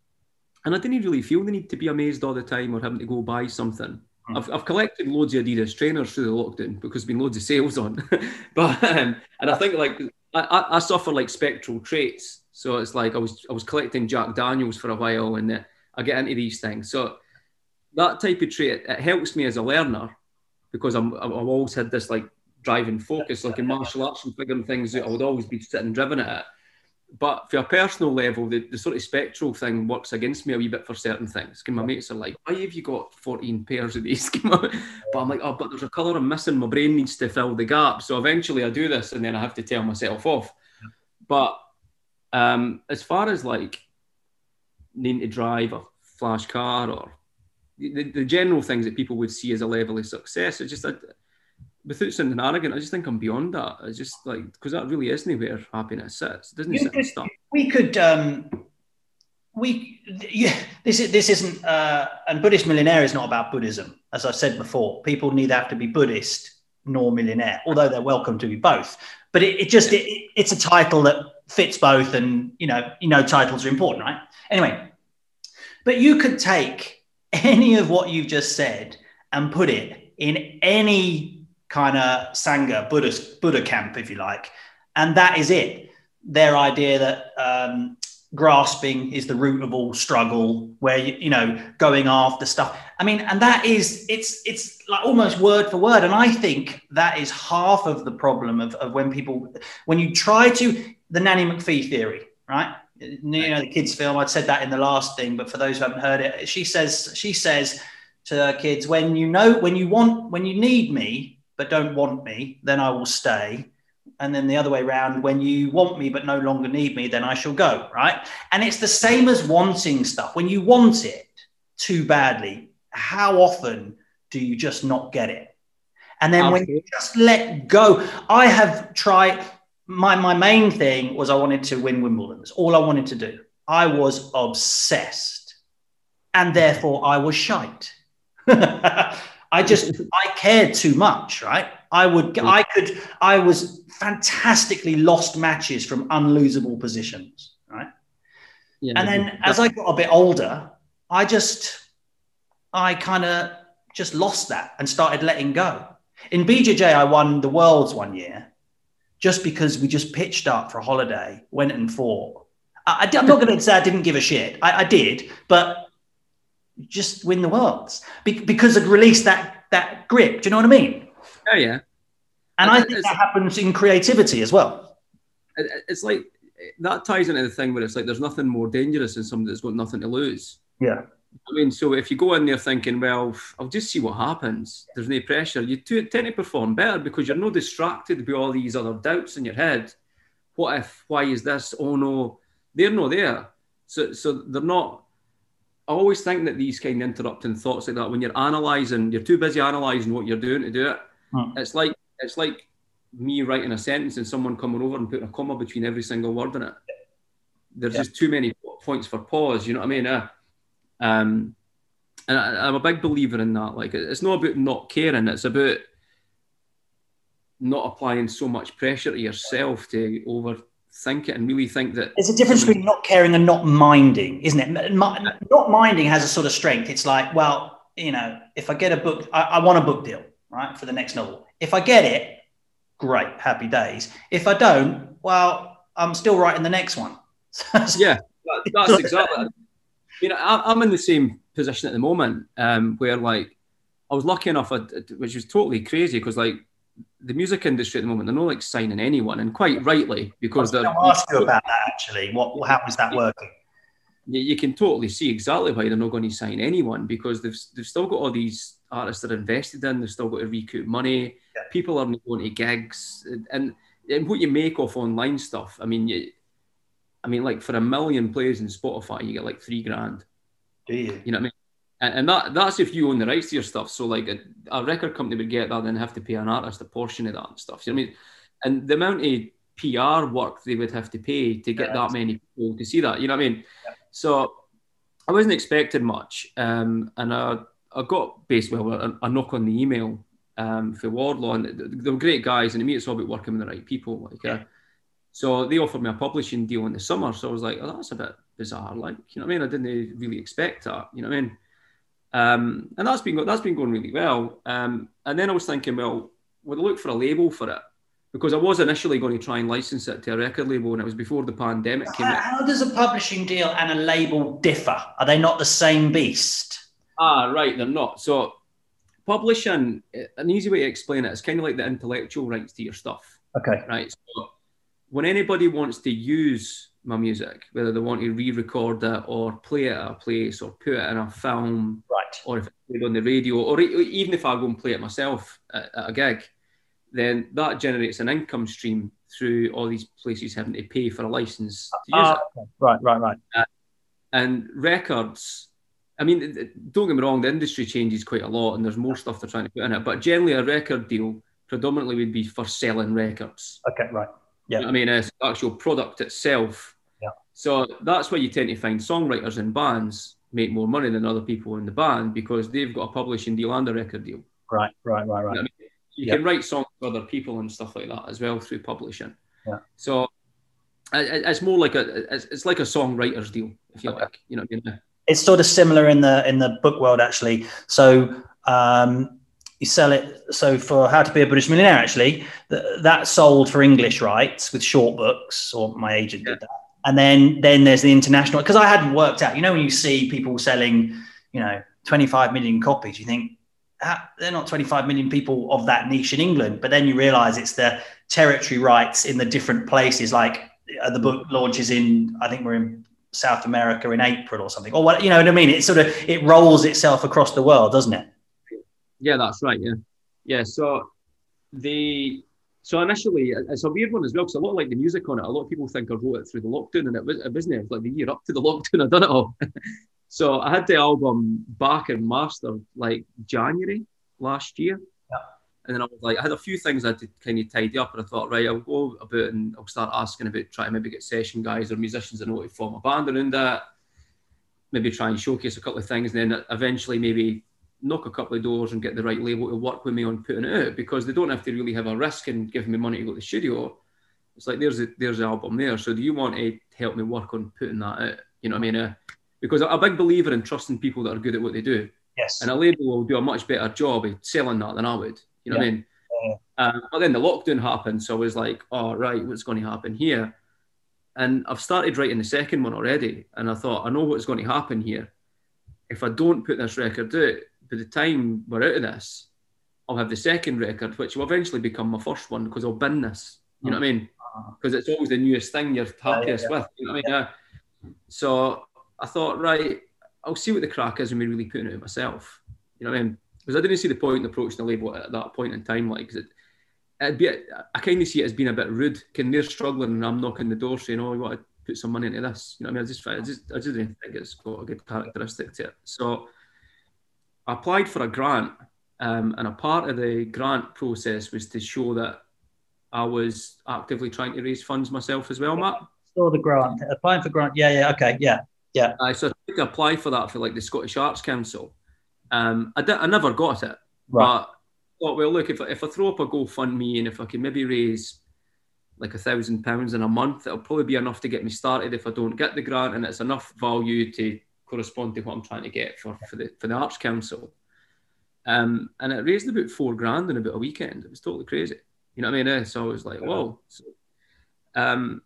and I didn't really feel the need to be amazed all the time or having to go buy something. Mm. I've, I've collected loads of Adidas trainers through the lockdown because there's been loads of sales on. but um, and I think like I, I, suffer like spectral traits, so it's like I was I was collecting Jack Daniels for a while, and uh, I get into these things. So that type of trait it helps me as a learner because I'm I've always had this like driving focus, like in martial arts and figuring things out. I would always be sitting driven at it but for a personal level, the, the sort of spectral thing works against me a wee bit for certain things. Because my mates are like, why have you got 14 pairs of these? but I'm like, oh, but there's a colour I'm missing. My brain needs to fill the gap. So eventually I do this and then I have to tell myself off. But um, as far as like needing to drive a flash car or the, the general things that people would see as a level of success, it's just, a without sounding arrogant, I just think I'm beyond that. It's just like because that really isn't where happiness sits. It doesn't you sit could, stuff. We could um we yeah, this is this isn't uh and Buddhist millionaire is not about Buddhism, as I said before. People neither have to be Buddhist nor millionaire, although they're welcome to be both. But it, it just it, it's a title that fits both, and you know, you know, titles are important, right? Anyway, but you could take any of what you've just said and put it in any kind of Sangha, Buddhist, Buddha camp, if you like. And that is it. Their idea that um, grasping is the root of all struggle, where, you, you know, going after stuff. I mean, and that is, it's, it's like almost word for word. And I think that is half of the problem of, of when people, when you try to, the Nanny McPhee theory, right? You know, the kids film, I'd said that in the last thing, but for those who haven't heard it, she says, she says to her kids, when you know, when you want, when you need me, but don't want me, then I will stay. And then the other way around, when you want me but no longer need me, then I shall go. Right. And it's the same as wanting stuff. When you want it too badly, how often do you just not get it? And then when you just let go, I have tried. My, my main thing was I wanted to win Wimbledon. That's all I wanted to do. I was obsessed. And therefore I was shite. I just I cared too much, right? I would mm. I could I was fantastically lost matches from unlosable positions, right? Yeah, and then as I got a bit older, I just I kind of just lost that and started letting go. In BJJ, I won the worlds one year just because we just pitched up for a holiday, went and fought. I, am not going to say I didn't give a shit. I, I did, but just win the worlds Be- because it released that that grip. Do you know what I mean? Oh yeah. And I uh, think that happens in creativity as well. Uh, uh, it's like that ties into the thing where it's like there's nothing more dangerous than somebody that's got nothing to lose. Yeah. I mean, so if you go in there thinking, well, I'll just see what happens, there's no pressure, you tend to perform better because you're not distracted by all these other doubts in your head. What if? Why is this? Oh no, they're not there. So, so they're not I always think that these kind of interrupting thoughts like that, when you're analysing, you're too busy analysing what you're doing to do it. Hmm. It's like it's like me writing a sentence and someone coming over and putting a comma between every single word in it. There's yeah. just too many points for pause. You know what I mean? Uh, um, and I, am a big believer in that. Like, it's not about not caring; it's about not applying so much pressure to yourself to over think it and really think that there's a difference between not caring and not minding, isn't it? Not minding has a sort of strength. It's like, well, you know, if I get a book, I, I want a book deal, right, for the next novel. If I get it, great, happy days. If I don't, well, I'm still writing the next one. yeah, that's exactly. You know, I'm in the same position at the moment um, where, like, I was lucky enough, which was totally crazy because, like, the music industry at the moment, they're not like signing anyone, and quite rightly because they're. I'll ask you about that actually. What how is that working? You, you can totally see exactly why they're not going to sign anyone because they've they've still got all these artists that are invested in. They've still got to recoup money. Yeah. People aren't going to gigs, and and what you make off online stuff. I mean, you, I mean, like for a million plays in Spotify, you get like three grand. Do you? You know what I mean? And, and that that's if you own the rights to your stuff. So like a, a record company would get that, and have to pay an artist a portion of that and stuff. You know what I mean? And the amount of PR work they would have to pay to get yeah, that many people to see that. You know what I mean? Yeah. So I wasn't expecting much, um, and I I got basically well, a, a knock on the email um, for Wardlaw, and they were great guys, and to me it's all about working with the right people. Like, uh, yeah. uh, so they offered me a publishing deal in the summer, so I was like, oh, that's a bit bizarre. Like, you know what I mean? I didn't really expect that. You know what I mean? Um, and that's been that's been going really well. Um, and then I was thinking, well, would I look for a label for it? Because I was initially going to try and license it to a record label, and it was before the pandemic came. How, how does a publishing deal and a label differ? Are they not the same beast? Ah, right, they're not. So publishing, an easy way to explain it is kind of like the intellectual rights to your stuff. Okay. Right. So when anybody wants to use my music, whether they want to re-record it or play it at a place or put it in a film, right, or if it's played on the radio, or even if I go and play it myself at, at a gig, then that generates an income stream through all these places having to pay for a license to use uh, it. Right, right, right. Uh, and records, I mean, don't get me wrong, the industry changes quite a lot, and there's more stuff they're trying to put in it. But generally, a record deal predominantly would be for selling records. Okay, right. Yeah. You know I mean, it's the actual product itself so that's why you tend to find songwriters and bands make more money than other people in the band because they've got a publishing deal and a record deal. Right, right, right, right. You, know I mean? you can write songs for other people and stuff like that as well through publishing. Yeah. So it's more like a it's like a songwriter's deal, if you okay. like. You know, I mean? it's sort of similar in the in the book world actually. So um, you sell it. So for How to Be a Buddhist Millionaire, actually, th- that sold for English rights with short books, or my agent yeah. did that and then then there's the international because I hadn't worked out. You know, when you see people selling, you know, 25 million copies, you think ah, they're not 25 million people of that niche in England. But then you realise it's the territory rights in the different places. Like uh, the book launches in, I think we're in South America in April or something, or what you know what I mean. It sort of it rolls itself across the world, doesn't it? Yeah, that's right. Yeah, yeah. So the so initially, it's a weird one as well because a lot of, like the music on it, a lot of people think I wrote it through the lockdown, and it, was, it wasn't. Like the year up to the lockdown, I done it all. so I had the album back and mastered like January last year. Yeah. And then I was like, I had a few things I had to kind of tidy up, and I thought, right, I'll go about and I'll start asking about trying to maybe get session guys or musicians I know to form a band around that. Maybe try and showcase a couple of things, and then eventually maybe knock a couple of doors and get the right label to work with me on putting it out because they don't have to really have a risk in giving me money to go to the studio. It's like there's a there's an album there. So do you want to help me work on putting that out? You know what I mean? Uh, because I'm a big believer in trusting people that are good at what they do. Yes. And a label will do a much better job of selling that than I would. You know yeah. what I mean? Yeah. Um, but then the lockdown happened, so I was like, "Oh right, what's going to happen here?" And I've started writing the second one already, and I thought I know what's going to happen here. If I don't put this record out, by the time we're out of this, I'll have the second record, which will eventually become my first one because I'll bin this. You know what I mean? Because uh-huh. it's always the newest thing you're happiest yeah, yeah, with. You know what I mean? Yeah. So I thought, right, I'll see what the crack is when we really putting it out myself. You know what I mean? Because I didn't see the point in approaching the label at that point in time, like, because it, it'd be, I kind of see it as being a bit rude. Can they're struggling and I'm knocking the door saying, oh, you want to put some money into this? You know what I mean? I just, I just, I just didn't think it's got a good characteristic to it. So I applied for a grant, um, and a part of the grant process was to show that I was actively trying to raise funds myself as well, Matt. Saw the grant, applying for grant. Yeah, yeah, okay, yeah, yeah. I so I I applied for that for like the Scottish Arts Council. Um, I, did, I never got it, right. but thought, well, look, if, if I throw up a GoFundMe and if I can maybe raise like a thousand pounds in a month, it'll probably be enough to get me started if I don't get the grant, and it's enough value to correspond to what I'm trying to get for, for the for the Arts Council. Um, and it raised about four grand in about a weekend. It was totally crazy. You know what I mean? So I was like, whoa. So, um,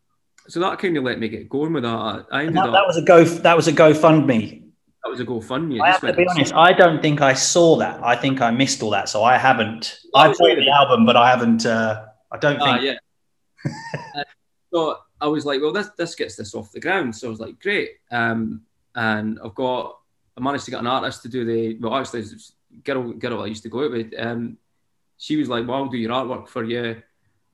so that kind of let me get going with that. I ended that, up, that was a go. That was a GoFundMe. That was a GoFundMe. I, I have to be honest. I don't think I saw that. I think I missed all that. So I haven't. Oh, I bought the album, but I haven't. Uh, I don't ah, think. yeah. uh, so I was like, well, this this gets this off the ground. So I was like, great. Um, and I've got I managed to get an artist to do the well actually girl girl I used to go out with um she was like well I'll do your artwork for you you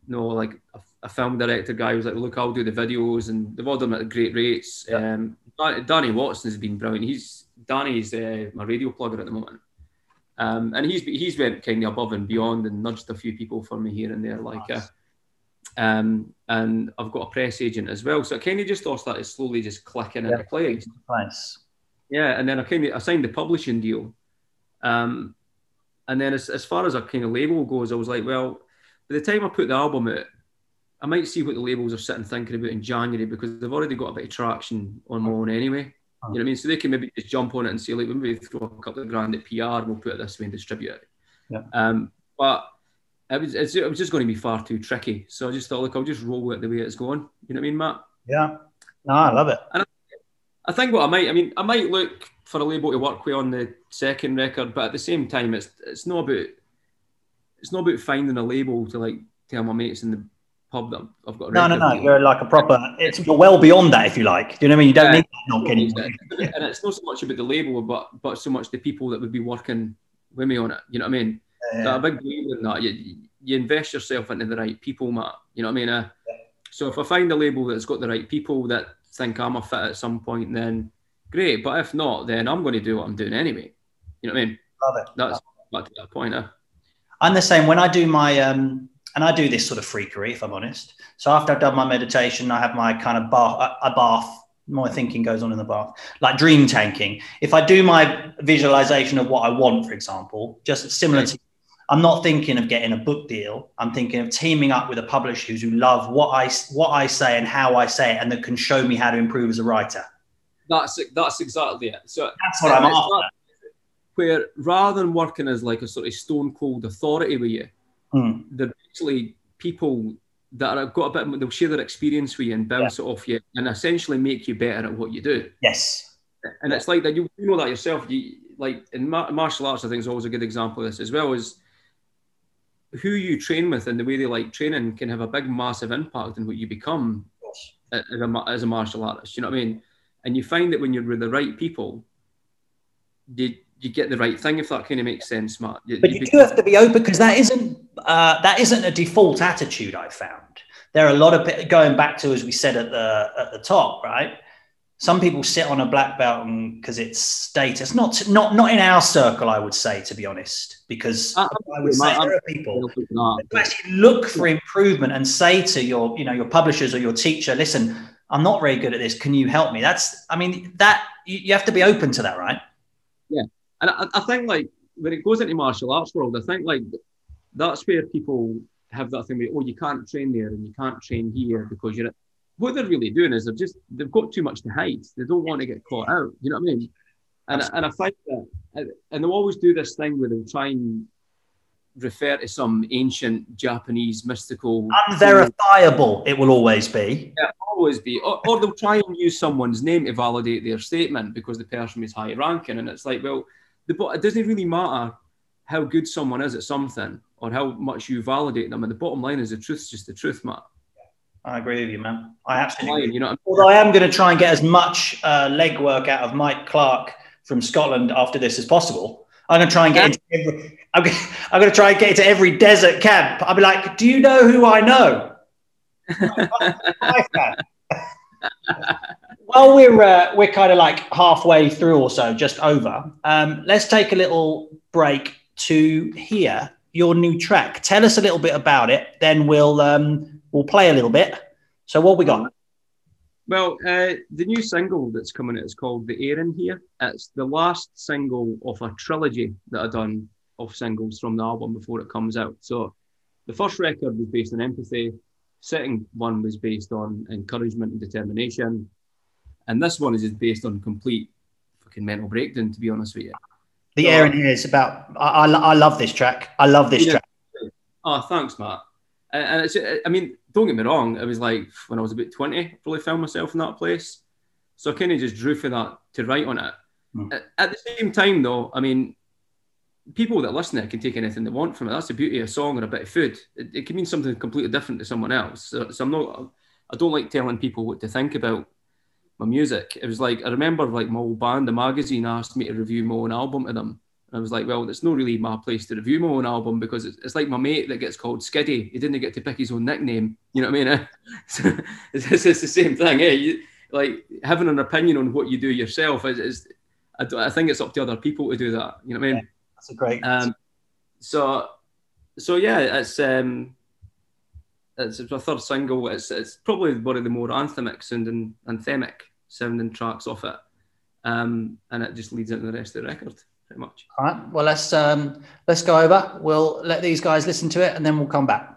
no like a, a film director guy was like look I'll do the videos and they've all done it at great rates yeah. um Danny Watson has been brilliant he's Danny's uh, my radio plugger at the moment. Um, and he's he's went kind of above and beyond and nudged a few people for me here and there, like. Nice. Uh, um, and I've got a press agent as well, so I kind of just all started slowly just clicking yeah. into place. Nice. Yeah, and then I kind of I signed the publishing deal, um, and then as, as far as a kind of label goes, I was like, well, by the time I put the album out, I might see what the labels are sitting thinking about in January because they've already got a bit of traction on my own anyway. You know what I mean? So they can maybe just jump on it and say, like, maybe throw a couple of grand at PR and we'll put it this way and distribute it. Yeah. Um, but it was, it was just going to be far too tricky. So I just thought, look, I'll just roll with it the way it's going. You know what I mean, Matt? Yeah. No, I love it. And I, I think what I might, I mean, I might look for a label to work with on the second record, but at the same time, it's it's not about it's not about finding a label to like tell my mates in the pub that I've got. no, no, no. You're like a proper. It's well beyond that, if you like. Do you know what I mean? You don't yeah, need that knock anymore. And it's not so much about the label, but but so much the people that would be working with me on it. You know what I mean? Yeah. So a big believer in that. You, you invest yourself into the right people, Matt. You know what I mean? Uh, yeah. So if I find a label that's got the right people that think I'm a fit at some point, then great. But if not, then I'm going to do what I'm doing anyway. You know what I mean? Love it. That's back to that point. Huh? I'm the same. When I do my um, and I do this sort of freakery, if I'm honest. So after I've done my meditation, I have my kind of bath, a bath. My thinking goes on in the bath, like dream tanking. If I do my visualization of what I want, for example, just similar to I'm not thinking of getting a book deal. I'm thinking of teaming up with a publisher who love what I what I say and how I say it, and that can show me how to improve as a writer. That's that's exactly it. So that's what I'm after. Where rather than working as like a sort of stone cold authority with you, mm. they're actually people that have got a bit. They'll share their experience with you and bounce yeah. it off you, and essentially make you better at what you do. Yes. And it's like that. You, you know that yourself. You like in martial arts. I think is always a good example of this as well. Is who you train with and the way they like training can have a big, massive impact on what you become as a, as a martial artist. You know what I mean? And you find that when you're with the right people, you, you get the right thing if that kind of makes sense, Matt. You, but you, you do have to be open because that isn't uh, that isn't a default attitude I've found. There are a lot of going back to as we said at the at the top, right? Some people sit on a black belt because it's status. Not not not in our circle, I would say, to be honest, because uh, I would say there are people who actually look for improvement and say to your you know your publishers or your teacher, listen, I'm not very good at this. Can you help me? That's I mean that you, you have to be open to that, right? Yeah, and I, I think like when it goes into martial arts world, I think like that's where people have that thing where oh you can't train there and you can't train here because you're what they're really doing is they've just they've got too much to hide. They don't want to get caught out. You know what I mean? And and I find that, and they'll always do this thing where they'll try and refer to some ancient Japanese mystical unverifiable. It will always be. Yeah, always be. Or, or they'll try and use someone's name to validate their statement because the person is high ranking, and it's like, well, the it doesn't really matter how good someone is at something or how much you validate them. And the bottom line is the truth's just the truth, Matt. I agree with you, man. I absolutely. You know, although I am going to try and get as much uh, leg work out of Mike Clerk from Scotland after this as possible. I'm going to try and get into every. I'm going, I'm going to try and get into every desert camp. I'll be like, "Do you know who I know?" While we're uh, we're kind of like halfway through or so, just over. Um, let's take a little break to hear your new track. Tell us a little bit about it. Then we'll um, we'll play a little bit. So what we got? Well, uh, the new single that's coming out is called "The Air in Here." It's the last single of a trilogy that I've done of singles from the album before it comes out. So, the first record was based on empathy. Second one was based on encouragement and determination, and this one is just based on complete fucking mental breakdown. To be honest with you, the so, air in here is about. I, I, I love this track. I love this track. Oh, thanks, Matt. And it's, I mean, don't get me wrong, it was like when I was about 20, I really found myself in that place. So I kind of just drew for that to write on it. Mm. At, at, the same time, though, I mean, people that listen to it can take anything they want from it. That's the beauty of a song or a bit of food. It, it can mean something completely different to someone else. So, so I'm not, I don't like telling people what to think about my music. It was like, I remember like my old band, the magazine asked me to review my own album to them. I was like, well, it's not really my place to review my own album because it's, it's like my mate that gets called Skiddy. He didn't get to pick his own nickname. You know what I mean? so it's, it's, the same thing. Eh? You, like having an opinion on what you do yourself is, is, I, I, think it's up to other people to do that. You know what I mean? Yeah, that's a great. Um, so, so yeah, it's um, it's a third single. It's it's probably one of the more anthemic sounding, anthemic sounding tracks off it, um, and it just leads into the rest of the record pretty much. All right. Well, let's um, let's go over. We'll let these guys listen to it, and then we'll come back.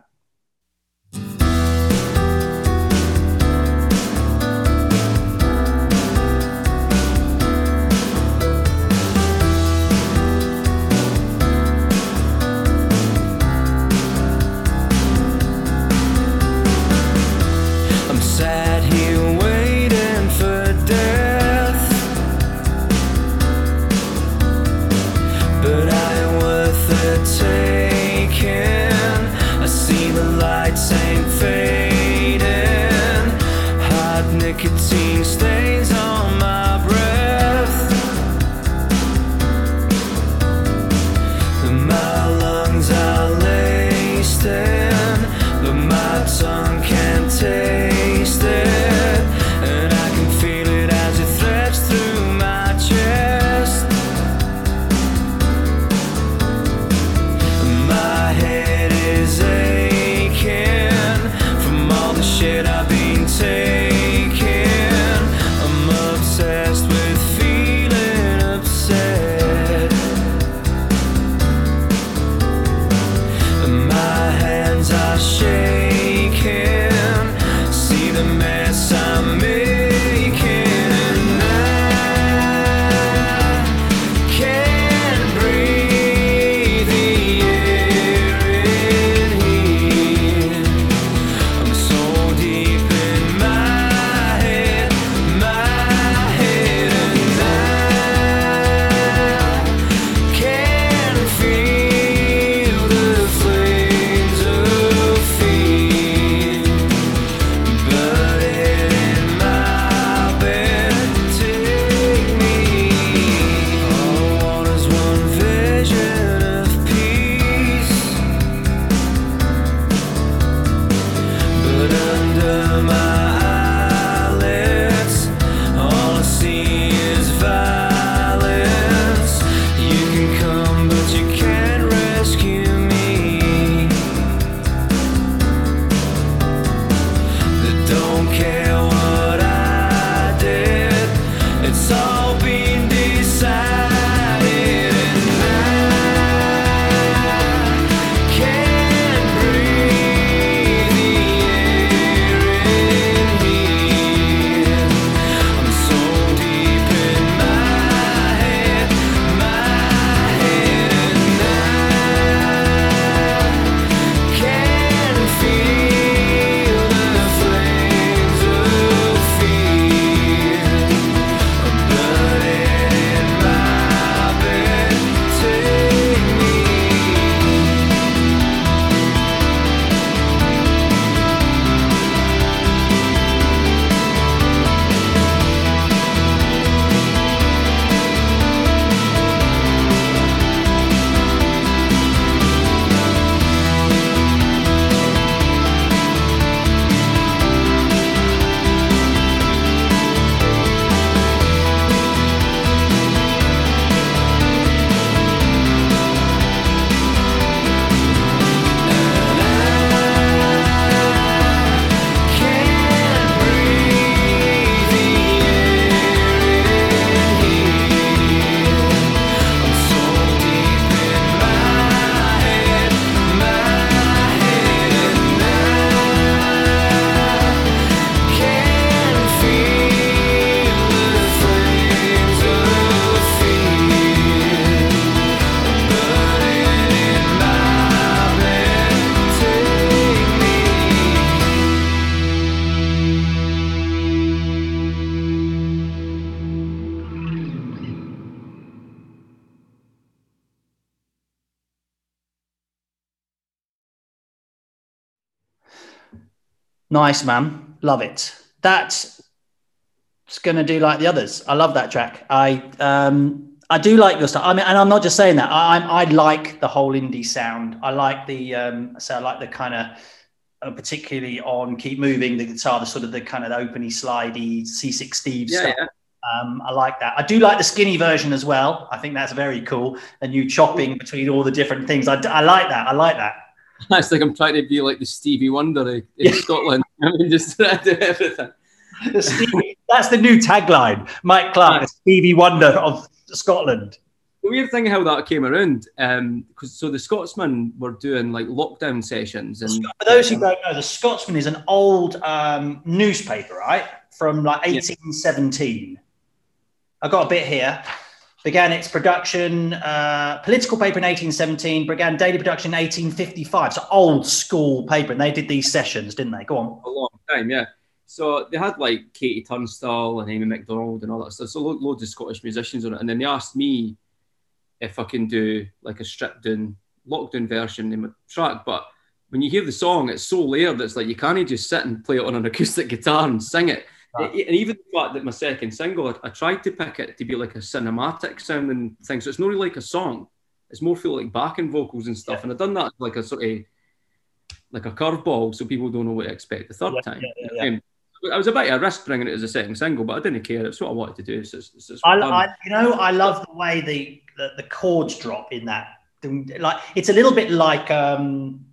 Nice, man. Love it. That's going to do like the others. I love that track. I um, I do like your stuff. I mean, and I'm not just saying that. I I like the whole indie sound. I like the um, so I like the kind of uh, particularly on Keep Moving the guitar, the sort of the kind of the openy, slidey Seasick Steve yeah, stuff. Yeah. Um, I like that. I do like the skinny version as well. I think that's very cool. And you chopping between all the different things. I, I like that. I like that. It's like I'm trying to be like the Stevie Wonder in yeah. Scotland. I mean, just try to do everything. The Stevie, that's the new tagline. Mike Clerk, yeah. Stevie Wonder of Scotland. The weird thing how that came around, because um, so the Scotsman were doing like lockdown sessions, and for those who don't know, the Scotsman is an old um, newspaper, right, from like 1817. Yeah. I got a bit here. Began its production, uh, political paper in 1817, began daily production in 1855. So old school paper. And they did these sessions, didn't they? Go on. A long time, yeah. So they had like KT Tunstall and Amy Macdonald and all that stuff. So loads of Scottish musicians on it. And then they asked me if I can do like a stripped down, lockdown version in my track. But when you hear the song, it's so layered. that It's like you can't just sit and play it on an acoustic guitar and sing it and even the fact that my second single, I, I, tried to pick it to be like a cinematic sounding thing. So it's not really like a song. It's more feel like backing vocals and stuff. Yeah. And I've done that like a sort of like a curveball, so people don't know what to expect the third yeah, time. Yeah, um, I was a bit of a risk bringing it as a second single, but I didn't care. It's what I wanted to do. So it's, it's, it's I, I, you know, I love the way the, the, the chords drop in that. Like it's a little bit like um,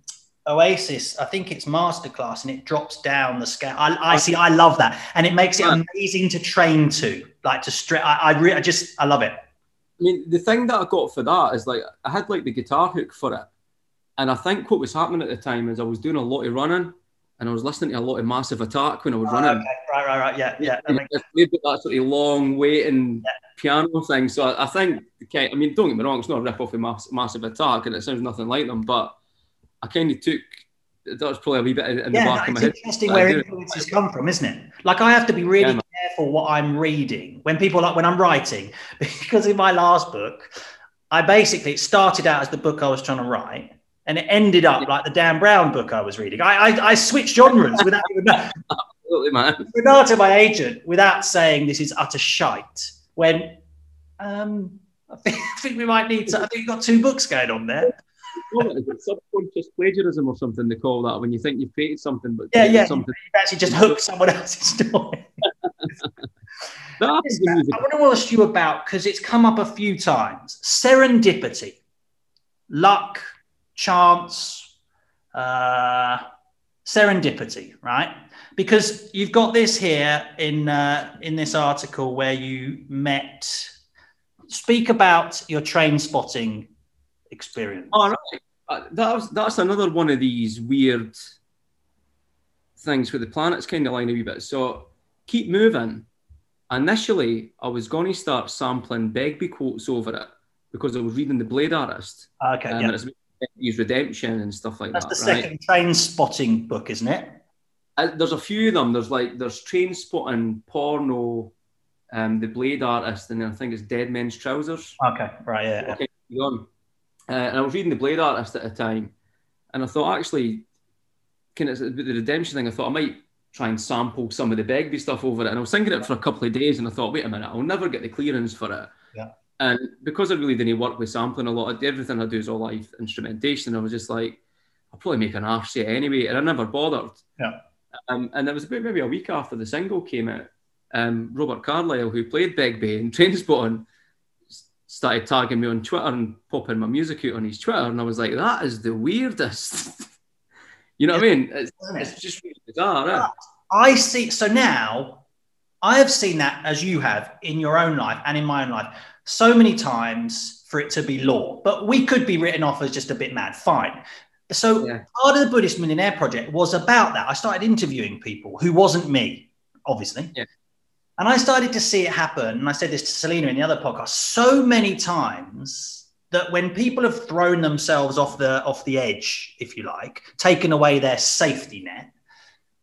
Oasis, I think it's masterclass and it drops down the scale. I, I oh. see, I love that. And it makes it amazing to train to, like to strip. I, I, re- I just, I love it. I mean, the thing that I got for that is like, I had like the guitar hook for it. And I think what was happening at the time is I was doing a lot of running and I was listening to a lot of Massive Attack when I was oh, running. Okay. Right, right, right. Yeah, yeah. That, makes... that sort of long waiting yeah. piano thing. So I, I, think, okay, I mean, don't get me wrong, it's not a rip off of Mass, Massive Attack and it sounds nothing like them, but I kind of took that was probably a wee bit in yeah, the back of my head. It's interesting where influences come from, isn't it? Like I have to be really yeah, careful what I'm reading when people like when I'm writing, because in my last book, I basically it started out as the book I was trying to write, and it ended up yeah. like the Dan Brown book I was reading. I I, I switched genres without even absolutely man. To my agent, without saying this is utter shite. When um, I think, I think we might need to. I think you've got two books going on there subconscious plagiarism or something they call that when you think you've created something, but yeah, yeah, something. you actually just hook someone else's story. I want to ask you about because it's come up a few times serendipity, luck, chance, uh, serendipity, right? Because you've got this here in uh, in this article where you met. Speak about your Trainspotting experience. All right. Uh, that's that's another one of these weird things where the planets kind of line a wee bit. So keep moving. Initially, I was going to start sampling Begbie quotes over it because I was reading the Blade Artist. Okay, um, yeah. His redemption and stuff like that's that. That's the right? second Trainspotting book, isn't it? Uh, there's a few of them. There's like there's Trainspotting, porno, um, the Blade Artist, and then I think it's Dead Men's Trousers. Okay, right, yeah. Okay, yeah. Uh, and I was reading the Blade Artist at the time, and I thought actually, kind of the redemption thing. I thought I might try and sample some of the Begbie stuff over it, and I was thinking it for a couple of days, and I thought, wait a minute, I'll never get the clearance for it. Yeah. And because I really didn't work with sampling a lot, of everything I do is all live instrumentation. I was just like, I'll probably make an arse anyway, and I never bothered. Yeah. Um, and it was about maybe a week after the single came out. Um, Robert Carlyle, who played Begbie in Trainspotting, started tagging me on Twitter and popping my music out on his Twitter, and I was like, that is the weirdest. you know what I mean? It's, it's just really bizarre. Eh? I see. So now I have seen that as you have in your own life and in my own life so many times for it to be law, but we could be written off as just a bit mad. Fine. So yeah. part of the Buddhist Millionaire Project was about that. I started interviewing people who wasn't me, obviously. Yeah. And I started to see it happen. And I said this to Selena in the other podcast so many times that when people have thrown themselves off the off the edge, if you like, taken away their safety net,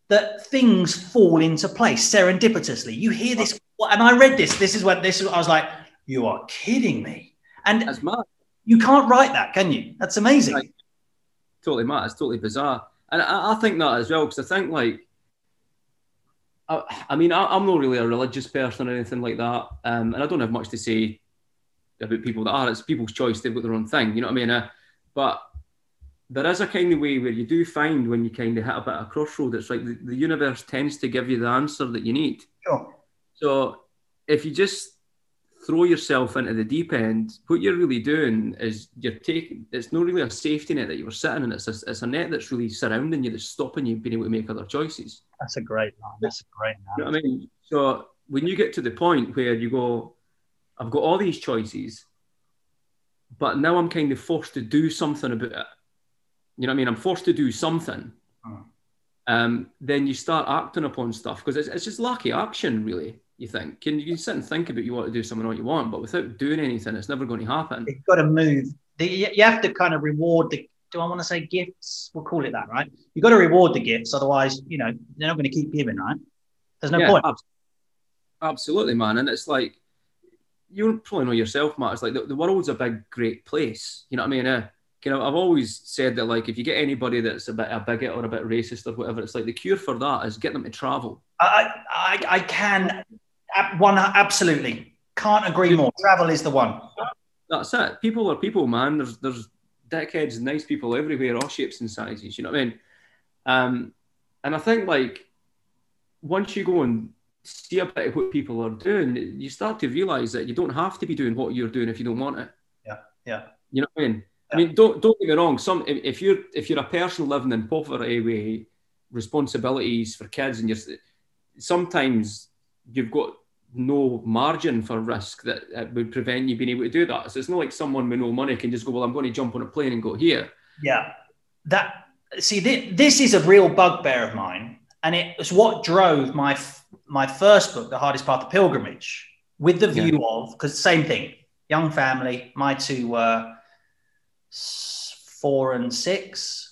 that things fall into place serendipitously. You hear this, and I read this. This is what this. I was like, "You are kidding me!" And as much You can't write that, can you? That's amazing. Like, totally mad. It's totally bizarre, and I, I think that as well because I think like I, I mean, I, am not really a religious person or anything like that, um, and I don't have much to say about people that are. It's people's choice; they've got their own thing. You know what I mean? Uh, but there is a kind of way where you do find when you kind of hit a bit of a crossroad. It's like the, the universe tends to give you the answer that you need. Sure. So if you just throw yourself into the deep end, what you're really doing is you're taking. It's not really a safety net that you were sitting in. It's a, it's a net that's really surrounding you, that's stopping you being able to make other choices. That's a great line. That's a great line. You know I mean? So when you get to the point where you go, I've got all these choices, but now I'm kind of forced to do something about it. You know what I mean? I'm forced to do something. Hmm. Um, then you start acting upon stuff because it's, it's just lucky action, really. You think can you can sit and think about you want to do something what you want, but without doing anything, it's never going to happen. You've got to move. The, you have to kind of reward the. Do I want to say gifts? We'll call it that, right? You've got to reward the gifts, otherwise, you know, they're not going to keep giving, right? There's no Yeah, point. abs- absolutely, man. And it's like you probably know yourself, Matt. It's like the, the world's a big, great place. You know what I mean? Uh, you know, I've always said that like if you get anybody that's a bit a bigot or a bit racist or whatever, it's like the cure for that is get them to travel. I, I, I can ab- one absolutely can't agree more. Travel is the one. That's it. People are people, man. There's there's dickheads, nice people everywhere, all shapes and sizes. You know what I mean? Um, and I think like once you go and see a bit of what people are doing, you start to realise that you don't have to be doing what you're doing if you don't want it. Yeah, yeah. You know what I mean? I mean, don't don't get me wrong. Some if if you're if you're a person living in poverty with responsibilities for kids, and you're sometimes you've got no margin for risk that uh, would prevent you being able to do that. So it's not like someone with no money can just go, well, I'm going to jump on a plane and go here. Yeah, that see thi- this is a real bugbear of mine, and it was what drove my f- my first book, The Hardest Path to Pilgrimage, with the view of because same thing, young family. My two were four and six.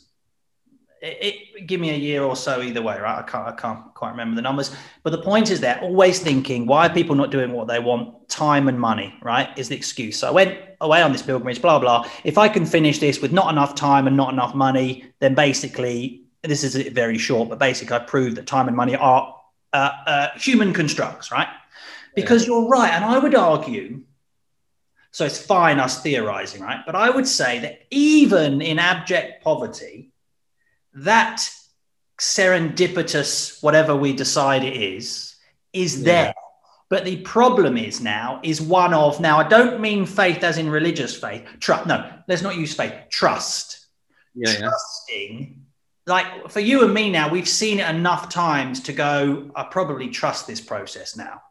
It, it give me a year or so either way, right? I can't I can't quite remember the numbers, but the point is they're always thinking, why are people not doing what they want? Time and money, right? Is the excuse. So I went away on this pilgrimage, blah, blah. If I can finish this with not enough time and not enough money, then basically, this is very short, but basically, I proved that time and money are uh, uh, human constructs, right? Because you're right. And I would argue, so it's fine us theorizing, right? But I would say that even in abject poverty, that serendipitous, whatever we decide it is, is Yeah. there. But the problem is now is one of now I don't mean faith as in religious faith. Trust. No, let's not use faith. Trust. Yeah, yeah. Trusting. Like for you and me now, we've seen it enough times to go. I probably trust this process now.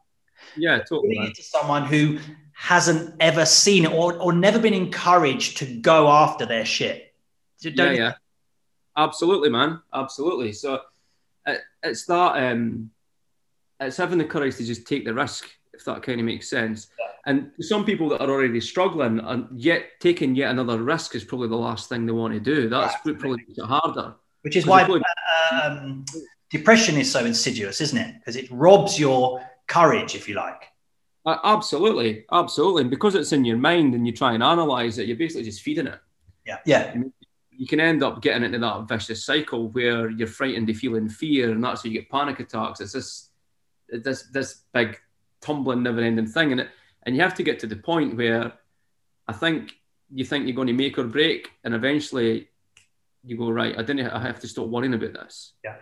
Yeah, it to someone who hasn't ever seen it or, or never been encouraged to go after their shit. Yeah, Don't- yeah. Absolutely, man. Absolutely. So it, it's that um it's having the courage to just take the risk, if that kind of makes sense. And some people that are already struggling and yet taking yet another risk is probably the last thing they want to do. That's probably makes it harder. which is why probably- um, depression is so insidious, isn't it? Because it robs your courage, if you like. Uh, absolutely, absolutely. And because it's in your mind and you try and analyze it, you're basically just feeding it. Yeah, yeah, you can end up getting into that vicious cycle where you're frightened to feel in fear, and that's where you get panic attacks. It's this this this big tumbling, never-ending thing, and it and you have to get to the point where I think you think you're going to make or break, and eventually you go right. I didn't. I have to stop worrying about this. Yeah.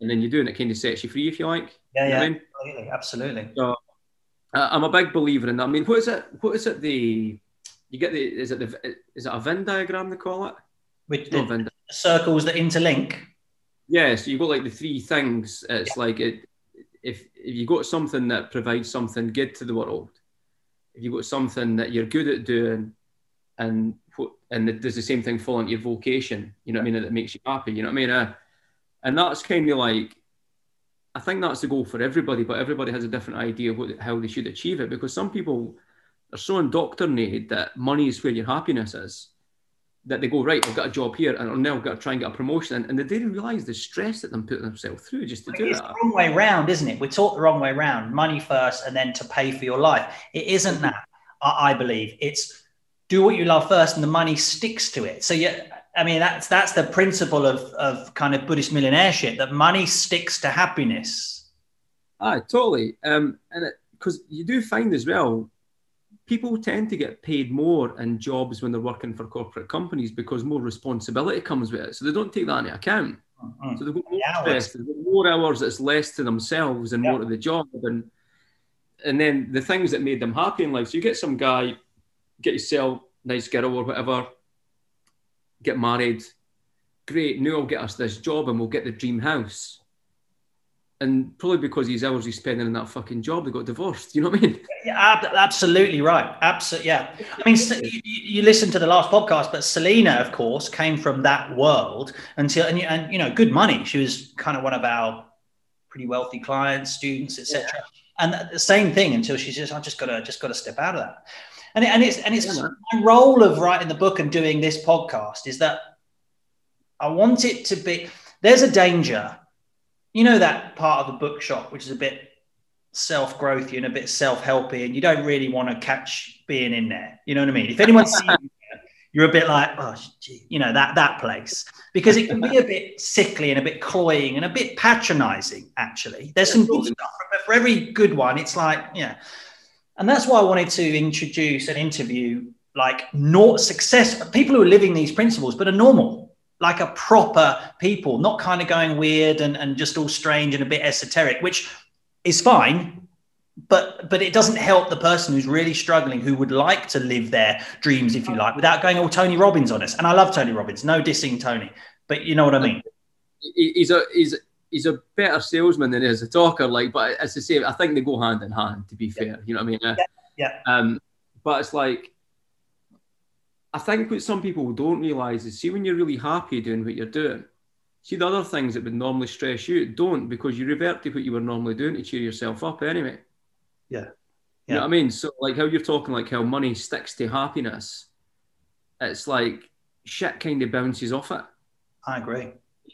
And then you do, and it kind of sets you free, if you like. yeah, yeah. I mean? Absolutely, absolutely. Uh, I'm a big believer in that. I mean, what is it? What is it? The you get the is it the is it a Venn diagram they call it? With the Venn circles that interlink. Yeah, so you've got like the three things. It's like it, if if you got something that provides something good to the world, if you got something that you're good at doing, and what- and there's the same thing following your vocation, you know what I mean, that it makes you happy. You know what I mean? Uh, and that's kind of like, I think that's the goal for everybody, but everybody has a different idea of what, how they should achieve it because some people are so indoctrinated that money is where your happiness is that they go right. I've got a job here, and now I've got to try and get a promotion, and, and they didn't realize the stress that them putting themselves through just to do It's that. the wrong way round, isn't it? We're taught the wrong way round. Money first, and then to pay for your life. It isn't that. I, I believe it's do what you love first, and the money sticks to it. So yeah, I mean that's that's the principle of of kind of Buddhist millionaire shit. That money sticks to happiness. Aye, totally. Um, and because you do find as well, people tend to get paid more in jobs when they're working for corporate companies because more responsibility comes with it. So they don't take that into account. Mhm. So they've got more stress, they've got more hours, it's less to themselves and Yeah. more to the job. And and then the things that made them happy in life. So you get some guy, get yourself nice girl or whatever, get married, great. Now I'll get us this job and we'll get the dream house. And probably because his hours he's spending in that fucking job, they got divorced. You know what I mean? Yeah, absolutely right. Absolutely, yeah. I mean, you, you listen to the last podcast, but Selena, of course, came from that world until and, and you know, good money. She was kind of one of our pretty wealthy clients, students, etc. Yeah. And the same thing until she says, "I just gotta, just gotta step out of that." And, it, and it's and it's yeah, my role of writing the book and doing this podcast is that I want it to be. There's a danger you know that part of the bookshop which is a bit self-growthy and a bit self-helpy and you don't really want to catch being in there. You know what i mean? If anyone sees you you're a bit like oh gee, you know that that place. Because it can be a bit sickly and a bit cloying and a bit patronizing actually. There's some good stuff but for every good one it's like yeah. And that's why i wanted to introduce an interview like not success people who are living these principles but are normal like a proper people, not kind of going weird and, and just all strange and a bit esoteric, which is fine. But but it doesn't help the person who's really struggling, who would like to live their dreams, if you like, without going all Tony Robbins on us. And I love Tony Robbins, no dissing Tony, but you know what I mean. He's a he's he's a better salesman than he is a talker. Like, but as I say, I think they go hand in hand. To be fair, yeah. you know what I mean. Yeah. yeah. Um, but it's like I think what some people don't realise is see when you're really happy doing what you're doing, see the other things that would normally stress you don't because you revert to what you were normally doing to cheer yourself up anyway. Yeah. yeah. You know what I mean? So like how you're talking like how money sticks to happiness, it's like shit kind of bounces off it. I agree. You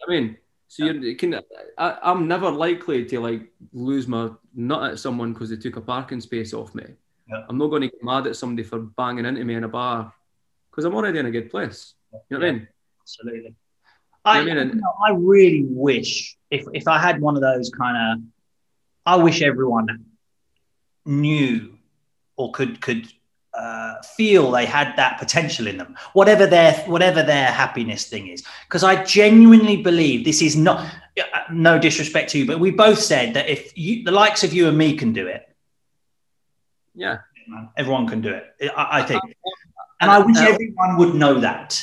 I mean, so yeah. you're can I, I'm never likely to like lose my nut at someone because they took a parking space off me. Yeah. I'm not going to get mad at somebody for banging into me in a bar because I'm already in a good place. You know what I mean? Absolutely. I, I, mean? you know, I really wish if, if I had one of those kind of, I wish everyone knew or could could uh, feel they had that potential in them, whatever their whatever their happiness thing is. Because I genuinely believe this is not no disrespect to you, but we both said that if you, the likes of you and me can do it, yeah, everyone can do it. I, I think and I wish uh, everyone would know that.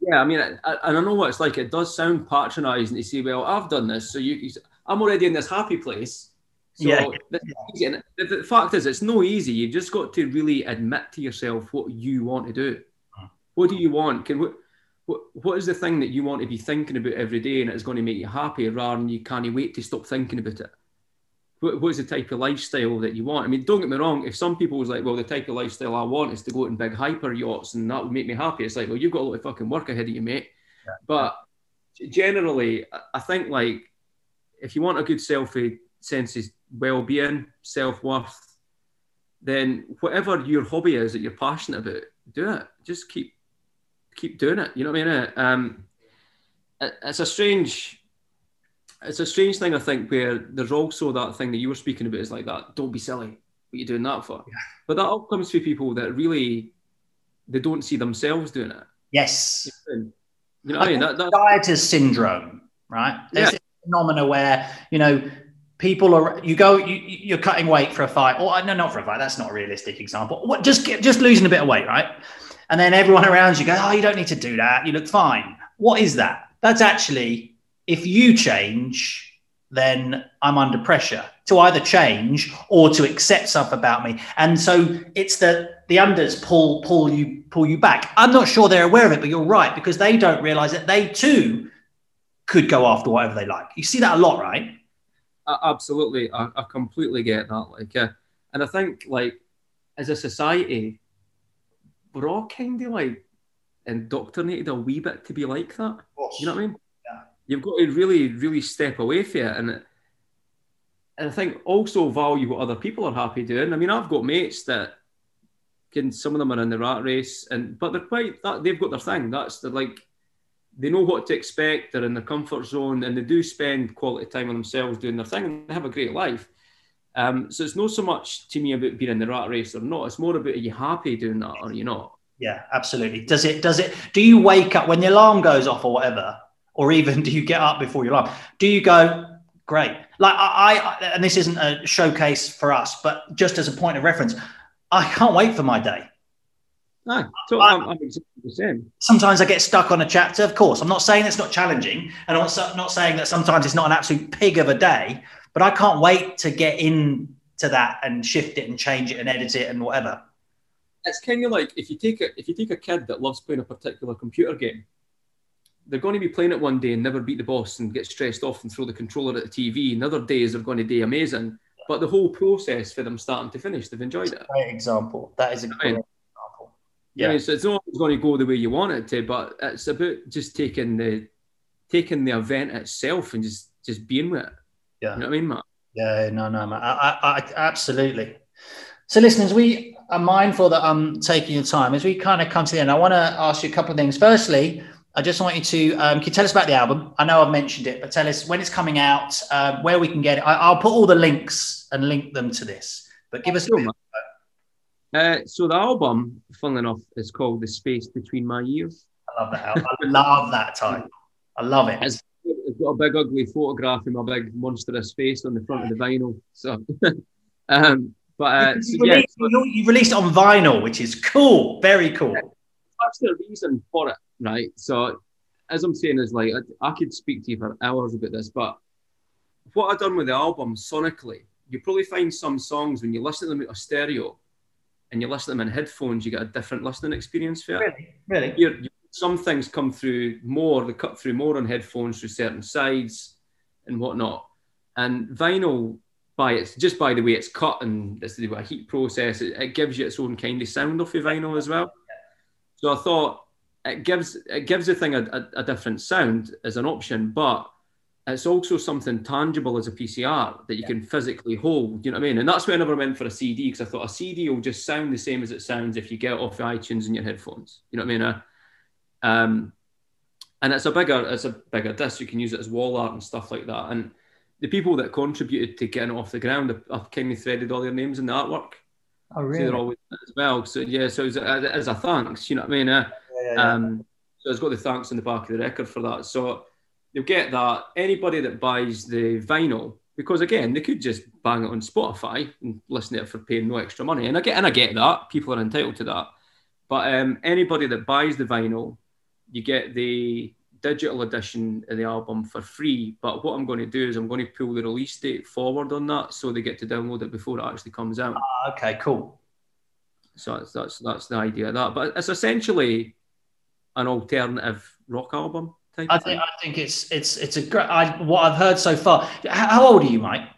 Yeah, I mean, I, I, I know what it's like. It does sound patronising to say, "Well, I've done this, so you, I'm already in this happy place." So yeah. The, the, fact is, it's no easy. You've just got to really admit to yourself what you want to do. What do you want? Can what, what, what is the thing that you want to be thinking about every day, and it's going to make you happy, rather than you can't wait to stop thinking about it? What, what's the type of lifestyle that you want? I mean, don't get me wrong. If some people was like, well, the type of lifestyle I want is to go out in big hyper yachts and that would make me happy. It's like, well, you've got a lot of fucking work ahead of you, mate. Yeah. But generally, I think like if you want a good self sense of well-being, self-worth, then whatever your hobby is that you're passionate about, do it. Just keep keep doing it. You know what I mean? Um, it's a strange it's a strange thing, I think, where there's also that thing that you were speaking about is like that. Don't be silly. What are you doing that for? Yeah. But that all comes to people that really they don't see themselves doing it. Yes. You know what I mean? That, dieters syndrome, right? There's yeah. a phenomena where you know people are you go you, you're cutting weight for a fight or no not for a fight that's not a realistic example what just just losing a bit of weight right and then everyone around you go oh you don't need to do that you look fine what is that that's actually if you change, then I'm under pressure to either change or to accept stuff about me. And so it's the the unders pull pull you pull you back. I'm not sure they're aware of it, but you're right because they don't realize that they too could go after whatever they like. You see that a lot, right? Uh, absolutely, I, I, completely get that. Like, uh, and I think like as a society, we're all kind of like indoctrinated a wee bit to be like that. You know what I mean? You've got to really, really step away from it. And, and I think also value what other people are happy doing. I mean, I've got mates that can, some of them are in the rat race, and but they're quite, that, they've got their thing. That's the like, they know what to expect, they're in their comfort zone, and they do spend quality time on themselves doing their thing, and they have a great life. Um, so it's not so much to me about being in the rat race or not. It's more about are you happy doing that or are you not? Yeah, absolutely. Does it? Does it? Do you wake up when the alarm goes off or whatever? Or even do you get up before your alarm? Do you go, great. Like I, I, and this isn't a showcase for us, but just as a point of reference, I can't wait for my day. No, so I, I'm, I'm exactly the same. Sometimes I get stuck on a chapter. Of course, I'm not saying it's not challenging, and I'm not saying that sometimes it's not an absolute pig of a day. But I can't wait to get into that and shift it and change it and edit it and whatever. It's kind of like if you take a if you take a kid that loves playing a particular computer game, they're going to be playing it one day and never beat the boss and get stressed off and throw the controller at the TV. And other days are going to be amazing. But the whole process for them starting to finish, they've enjoyed it. Great example. That is a great example. Yeah, yeah so it's not always going to go the way you want it to, but it's about just taking the taking the event itself and just just being with it. Yeah, you know what I mean, Matt? Yeah, no, no, Matt. I, I, I absolutely. So, listeners, we are mindful that I'm taking your time as we kind of come to the end. I want to ask you a couple of things. Firstly, I just want you to um, can you tell us about the album? I know I've mentioned it, but tell us when it's coming out, uh, where we can get it. I, will put all the links and link them to this. But give us. a uh, so the album, funnily enough, is called "The Space Between My Ears." I love that. Album. I love that title. I love it. It's, it's got a big ugly photograph of my big monstrous face on the front of the vinyl. So, um, but uh, you, so, released, yeah, you released it on vinyl, which is cool. Very cool. That's the reason for it right? So, as I'm saying, is like I, I could speak to you for hours about this, but what I've done with the album sonically, you probably find some songs when you listen to them a stereo and you listen to them in headphones, you get a different listening experience for it. Really, really. You're, you, some things come through more, they cut through more on headphones through certain sides and whatnot. And vinyl, by its just by the way it's cut and it's the heat process, it, it, gives you its own kind of sound off your vinyl as well. So I thought it gives it gives the thing a, a, a, different sound as an option, but it's also something tangible as a PCR that you yeah. can physically hold. You know what I mean? And that's why I never went for a CD because I thought a CD will just sound the same as it sounds if you get it off iTunes in your headphones. You know what I mean? Uh, um, and it's a bigger it's a bigger disc. You can use it as wall art and stuff like that. And the people that contributed to getting it off the ground, I've kind of threaded all their names in the artwork. Oh, really? So they're always as well. So yeah, so as a, as a thanks, you know what I mean? Uh, yeah, Um, so it's got the thanks in the back of the record for that. So you'll get that. Anybody that buys the vinyl, because again, they could just bang it on Spotify and listen to it for paying no extra money. And I get and I get that. People are entitled to that. But um, anybody that buys the vinyl, you get the digital edition of the album for free. But what I'm going to do is I'm going to pull the release date forward on that so they get to download it before it actually comes out. Ah, okay, cool. So that's that's that's the idea of that. But it's essentially an alternative rock album type. I think I think it's it's it's a great. I, what I've heard so far. How old are you, Mike?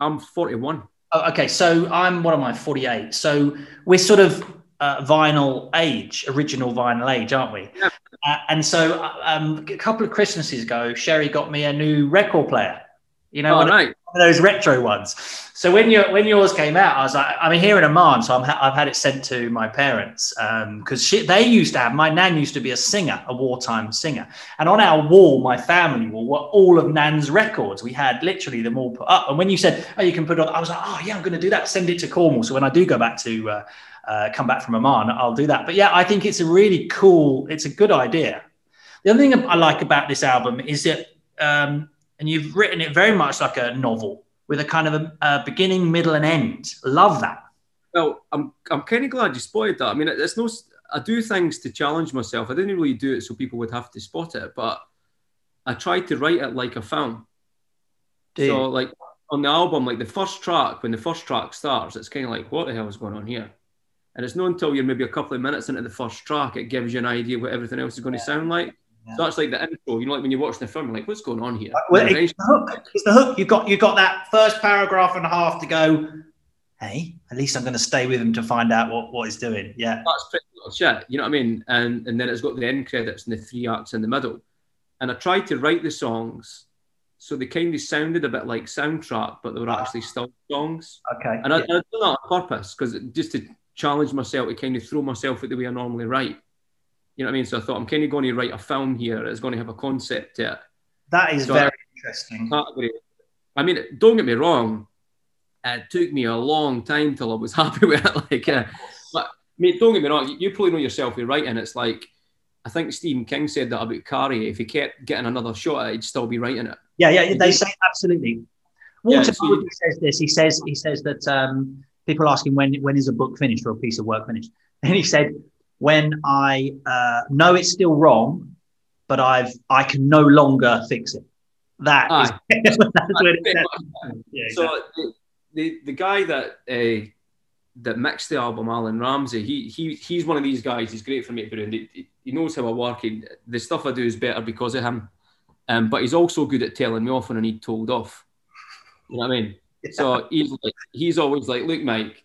I'm 41. Oh, okay, so I'm what am I? 48. So we're sort of uh, vinyl age, original vinyl age, aren't we? Yeah. Uh, and so uh, um, a couple of Christmases ago, Sherry got me a new record player. You know, oh, right those retro ones. So when you when yours came out, I was like, I'm here in Oman, so i have had it sent to my parents because um, they used to have. My nan used to be a singer, a wartime singer, and on our wall, my family wall, were all of Nan's records. We had literally them all put up. And when you said, "Oh, you can put on," I was like, "Oh yeah, I'm going to do that. Send it to Cornwall." So when I do go back to uh, uh, come back from Oman, I'll do that. But yeah, I think it's a really cool. It's a good idea. The other thing I like about this album is that um, and you've written it very much like a novel with a kind of a, a beginning, middle, and end. Love that. Well, I'm I'm kind of glad you spotted that. I mean, it's no. I do things to challenge myself. I didn't really do it so people would have to spot it, but I tried to write it like a film. Dude. So, like on the album, like the first track, when the first track starts, it's kind of like, what the hell is going on here? And it's not until you're maybe a couple of minutes into the first track, it gives you an idea what everything else is going to sound like. Yeah. So that's like the intro. You know, like when you're watching the film, like, what's going on here? Uh, well, it's the hook. It's the hook. You got you got that first paragraph and a half to go. Hey, at least I'm going to stay with him to find out what, what he's doing. Yeah, that's pretty much it. You know what I mean? And and then it's got the end credits and the three acts in the middle. And I tried to write the songs so they kind of sounded a bit like soundtrack, but they were ah. actually still songs. Okay. And I, yeah. I did that on purpose because just to challenge myself to kind of throw myself at the way I normally write. You know what I mean? So I thought I'm kind of going to write a film here. It's going to have a concept to it. That is so very I, interesting. I mean, don't get me wrong. It took me a long time till I was happy with it. Like, uh, but mean, don't get me wrong. You, probably know yourself with writing. It's like I think Stephen King said that about Carrie. If he kept getting another shot he'd still be writing it. Yeah, yeah, they say absolutely. Walter yeah, says this. He says he says that um, people ask him when when is a book finished or a piece of work finished, and he said when I uh, know it's still wrong, but I've I can no longer fix it. That is, that's it yeah, So the, the, the guy that uh, that mixed the album, Alan Ramsey, he he he's one of these guys. He's great for me to He, he knows how I work. He, the stuff I do is better because of him. Um, but he's also good at telling me off when I need told off. You know what I mean? Yeah. So he's like, he's always like, look, Mike,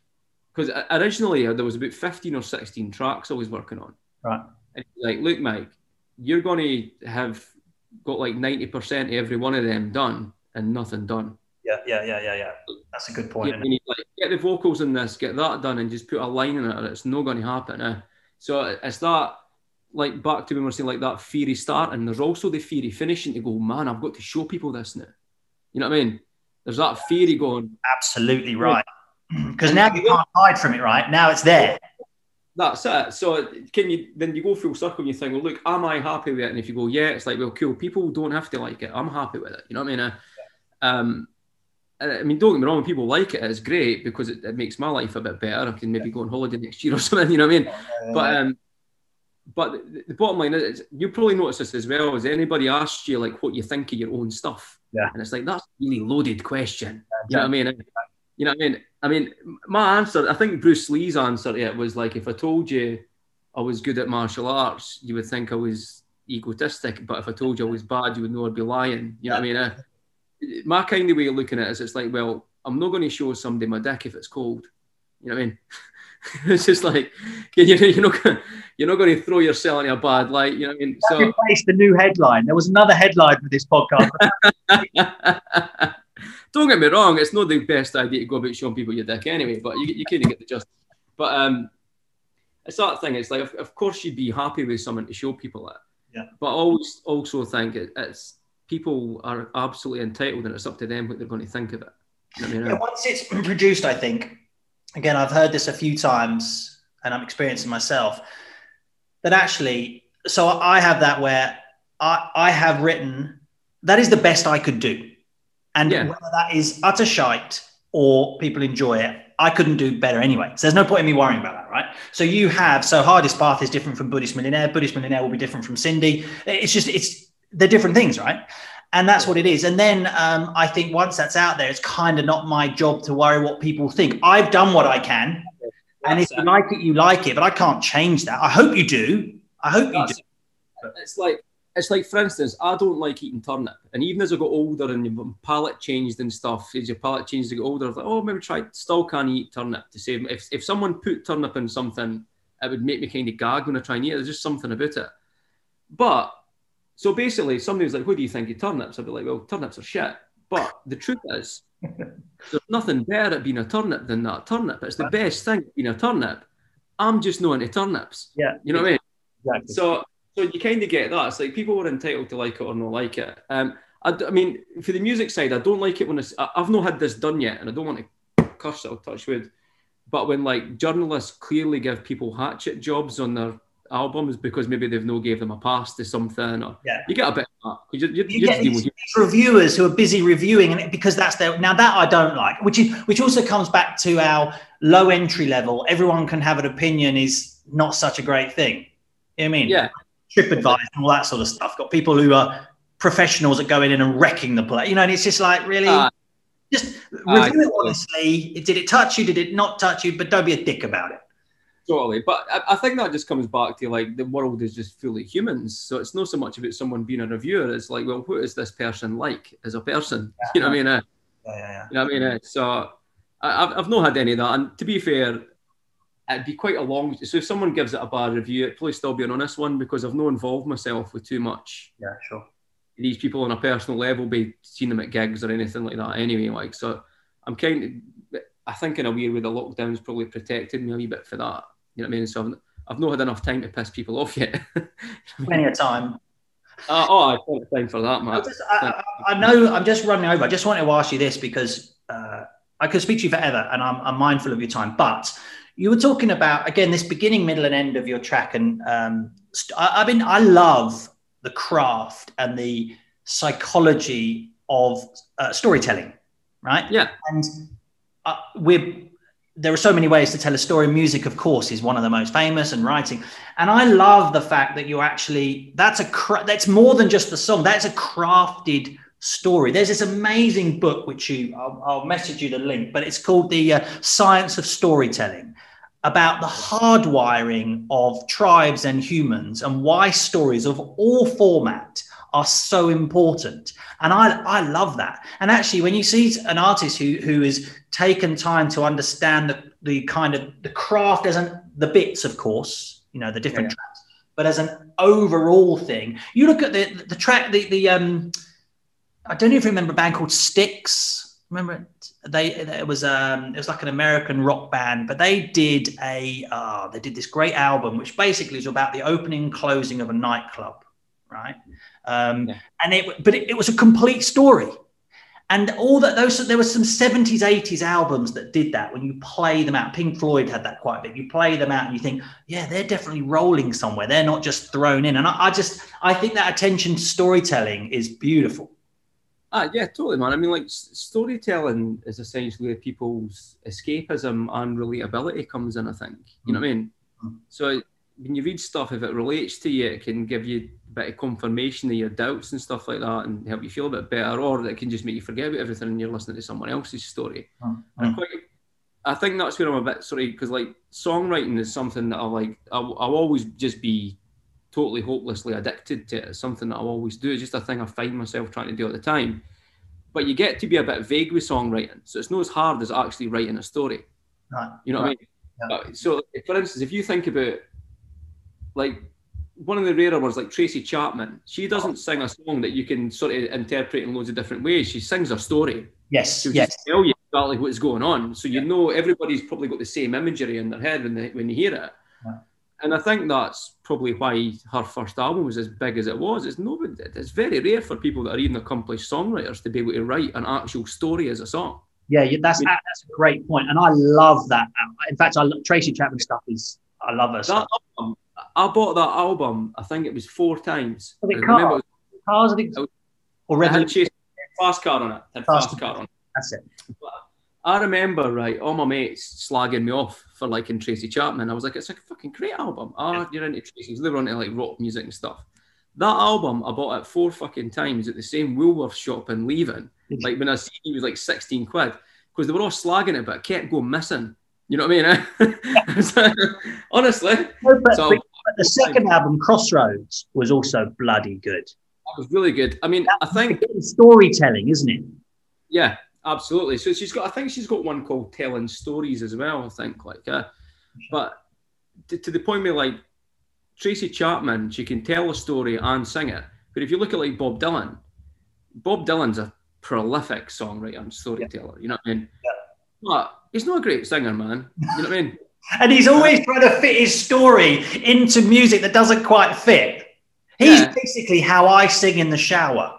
because originally there was about 15 or 16 tracks I was working on. Right. And like, look, Mike, you're going to have got like 90% of every one of them done and nothing done. Yeah, yeah, yeah, yeah, yeah. That's a good point. You, need, like, get the vocals in this, get that done, and just put a line in it, or it's not going to happen. Eh? So it's that, like, back to when we were saying, like, that theory start, and There's also the theory finishing to go, man, I've got to show people this now. You know what I mean? There's that theory going. Absolutely right. Because now you can't hide from it, right? Now it's there. That's it. So can you then you go full circle and you think, well, look, am I happy with it? And if you go, yeah, it's like, well, cool. People don't have to like it. I'm happy with it. You know what I mean? Uh, um, I mean, don't get me wrong. When people like it, it's great because it, it, makes my life a bit better. I can maybe go on holiday next year or something. You know what I mean? But um, but the, the bottom line is, you probably notice this as well. As anybody asked you like what you think of your own stuff, yeah, and it's like that's a really loaded question. You know what I mean? You know what I mean? I mean, my answer, I think Bruce Lee's answer to it was like, if I told you I was good at martial arts, you would think I was egotistic. But if I told you I was bad, you would know I'd be lying. You know what I mean? Uh, my kind of way of looking at it is it's like, well, I'm not going to show somebody my dick if it's cold. You know what I mean? it's just like you know, you're not gonna, you're not going to throw yourself in a bad light. You know what I mean? So replaced the new headline. There was another headline for this podcast. Don't get me wrong, it's not the best idea to go about showing people your dick anyway, but you, you kind of get the just. But um, it's that thing. It's like, of, of, course, you'd be happy with someone to show people that. Yeah. But I always also think it, it's people are absolutely entitled, and it's up to them what they're going to think of it. I mean, yeah, once it's produced, I think. Again, I've heard this a few times, and I'm experiencing myself that actually. So I have that where I I have written that is the best I could do. And yeah. whether that is utter shite or people enjoy it, I couldn't do better anyway. So there's no point in me worrying about that, right? So you have so hardest path is different from Buddhist millionaire. Buddhist millionaire will be different from Cindy. It's just it's they're different things, right? And that's what it is. And then um, I think once that's out there, it's kind of not my job to worry what people think. I've done what I can, and if you like it, you like it. But I can't change that. I hope you do. I hope you do. It's like it's like, for instance, I don't like eating turnip, and even as I got older and your palate changed and stuff, as your palate changed to get older, I was like, oh, maybe try. Still can't eat turnip. To save if if someone put turnip in something, it would make me kind of gag when I try and eat it. There's just something about it. But so basically, somebody was like, "What do you think of turnips?" I'd be like, "Well, turnips are shit." But the truth is, there's nothing better at being a turnip than that turnip. It's the best thing being a turnip. I'm just not into turnips. Yeah, you know what I mean. Exactly. So so you kind of get that. It's like people are entitled to like it or not like it. Um, I, I mean, for the music side, I don't like it when it's, I, I've not had this done yet, and I don't want to curse it or touch wood. But when like journalists clearly give people hatchet jobs on their albums because maybe they've no gave them a pass to something, or yeah. you get a bit of that. You, you, you, you get these, these reviewers who are busy reviewing, and because that's their now that I don't like, which is which also comes back to our low entry level. Everyone can have an opinion is not such a great thing. You know what I mean? Yeah. TripAdvisor and all that sort of stuff. Got people who are professionals that go in and wrecking the play. You know, and it's just like really. Uh, just review uh, it honestly. Did it touch you? Did it not touch you? But don't be a dick about it. Totally, but I, I, think that just comes back to like the world is just fully humans. So it's not so much about someone being a reviewer. It's like, well, what is this person like as a person? Yeah. You know what I mean? Uh, yeah, yeah, yeah. You know what I mean? Uh, so I, I've, I've not had any of that. And to be fair, it'd be quite a long. So if someone gives it a bad review, it'd probably still be an honest one because I've not involved myself with too much. Yeah, sure. These people on a personal level, be seeing them at gigs or anything like that. Anyway, like so, I'm kind of. I think in a weird way, the lockdown's probably protected me a wee bit for that. You know what I mean? So I've, I've not had enough time to piss people off yet. Plenty of time. Uh, oh, I've got time for that, man. I, just, I, I, know I'm just running over. I just wanted to ask you this because uh, I could speak to you forever, and I'm, I'm mindful of your time. But you were talking about again this beginning, middle, and end of your track, and um, st- I, I mean, I love the craft and the psychology of uh, storytelling, right? Yeah, and uh, we're there are so many ways to tell a story. Music, of course, is one of the most famous, and writing. And I love the fact that you're actually that's a cra- that's more than just the song. That's a crafted story. There's this amazing book which you I'll, I'll message you the link, but it's called the uh, Science of Storytelling about the hardwiring of tribes and humans and why stories of all format are so important and i i love that and actually when you see an artist who who has taken time to understand the the kind of the craft as an the bits of course you know the different yeah. tracks but as an overall thing you look at the the track the the um i don't even remember a band called Styx. remember it? They it was um it was like an American rock band, but they did a uh, they did this great album which basically is about the opening and closing of a nightclub, right? Um, yeah. And it but it, it, was a complete story, and all that those there were some seventies eighties albums that did that. When you play them out, Pink Floyd had that quite a bit. You play them out and you think, yeah, they're definitely rolling somewhere. They're not just thrown in. And I, I just I think that attention to storytelling is beautiful. Ah, yeah, totally, man. I mean, like storytelling is essentially where people's escapism and relatability comes in. I think you know what I mean. Mm-hmm. So when you read stuff, if it relates to you, it can give you a bit of confirmation of your doubts and stuff like that, and help you feel a bit better, or it can just make you forget about everything and you're listening to someone else's story. Mm-hmm. And quite, I think that's where I'm a bit sorry because like songwriting is something that I like. I'll, I'll always just be totally hopelessly addicted to it. It's something that I'll always do. It's just a thing I find myself trying to do at the time. But you get to be a bit vague with songwriting. So it's not as hard as actually writing a story. Right. You know right. what I mean? Yeah. So, for instance, if you think about like one of the rarer ones, like Tracy Chapman, she doesn't sing a song that you can sort of interpret in loads of different ways. She sings a story. Yes. She'll yes. tell you exactly what's going on. So you yeah. know everybody's probably got the same imagery in their head when they when you hear it and I think that's probably why her first album was as big as it was. It's nobody. It's very rare for people that are even accomplished songwriters to be able to write an actual story as a song. Yeah, that's I mean, that's a great point, and I love that. In fact, I love, Tracy Chapman stuff is I love her. That album, I bought that album. I think it was four times. Was it cars? Was, cars, I think, or Revolution. Fast car on it. Fast, fast car on it. That's it. But I remember, right, all my mates slagging me off for liking Tracy Chapman. I was like, it's a fucking great album. Oh, you're into Tracy. They were into like rock music and stuff. That album I bought it four fucking times at the same Woolworths shop in Leven. Like when I see it was like 16 quid because they were all slagging it, but it kept going missing. You know what I mean? Eh? Honestly. No, but, so, but, the second album, Crossroads, was also bloody good. That was really good. I mean, That's I think storytelling, isn't it? Yeah, Absolutely. So she's got, I think she's got one called Telling Stories as well. I think like, uh, but to, to the point where like Tracy Chapman, she can tell a story and sing it. But if you look at like Bob Dylan, Bob Dylan's a prolific songwriter and storyteller. Yeah. You know what I mean? Yeah. But he's not a great singer, man. You know what I mean? and he's always trying to fit his story into music that doesn't quite fit. He's yeah. basically how I sing in the shower.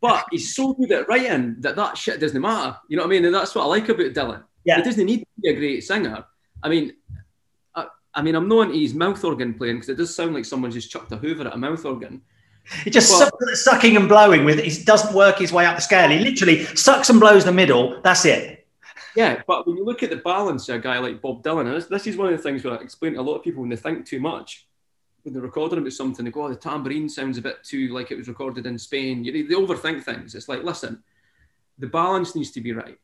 But he's so good at writing that that shit doesn't matter. You know what I mean? And that's what I like about Dylan. Yeah. He doesn't need to be a great singer. I mean, I, I mean, I'm not into his mouth organ playing because it does sound like someone just chucked a hoover at a mouth organ. He just but, sucking and blowing with He doesn't work his way up the scale. He literally sucks and blows the middle. That's it. Yeah, but when you look at the balance of a guy like Bob Dylan, this, this is one of the things where I explain to a lot of people when they think too much when they're recording about something, they go, oh, the tambourine sounds a bit too like it was recorded in Spain. You, know, they overthink things. It's like, listen, the balance needs to be right.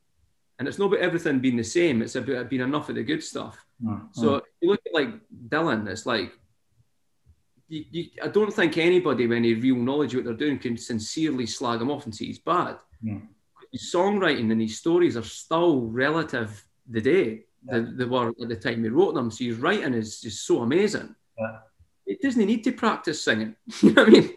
And it's not about everything being the same, it's about being enough of the good stuff. Mm-hmm. So you look at like Dylan, it's like, you, you, I don't think anybody with any real knowledge of what they're doing can sincerely slag him off and say he's bad. Mm. His songwriting and his stories are still relative the day yeah. they, they, were at the time he wrote them. So his writing is just so amazing. Yeah it doesn't need to practice singing. you know what I mean?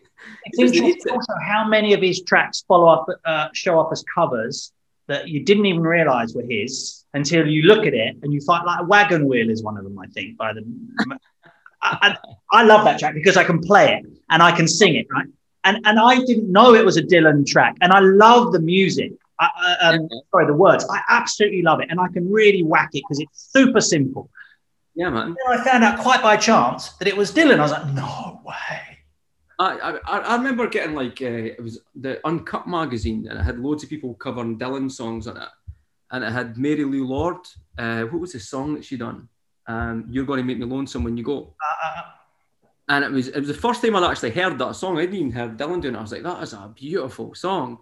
It's interesting also how many of his tracks follow up, uh, show up as covers that you didn't even realize were his until you look at it and you find like Wagon Wheel is one of them, I think, by the. I, I, love that track because I can play it and I can sing it, right? And and I didn't know it was a Dylan track, and I love the music. I, I, um, sorry, the words. I absolutely love it, and I can really whack it because it's super simple. Yeah, man. Then I found out quite by chance that it was Dylan. I was like, no way. I, I, I remember getting like uh, it was the Uncut magazine and it had loads of people covering Dylan songs on it, and it had Mary Lou Lord. Uh, what was the song that she done? Um, You're going to make me lonesome when you go. Uh, And it was it was the first time I'd actually heard that song. I didn't even heard Dylan doing it. I was like, that is a beautiful song.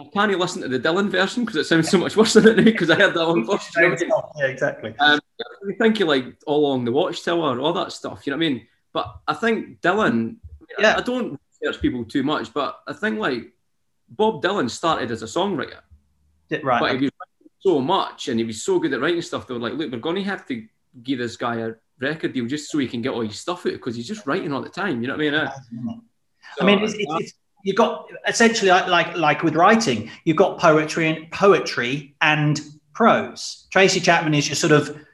And I can't listen to the Dylan version because it sounds so much worse than it now because I heard that one first. you know what I mean? yeah, exactly. Um, I think you like all along the watchtower, all that stuff. You know what I mean? But I think Dylan. Yeah. I don't research people too much, but I think like Bob Dylan started as a songwriter, Yeah, right. but he was so much and he was so good at writing stuff. They were like, look, we're going to have to give this guy a record deal just so he can get all his stuff out because he's just writing all the time. You know what I mean? Uh, I mean, it's, it's, it's, you've got essentially like, like with writing, you've got poetry and poetry and prose. Tracy Chapman is your sort of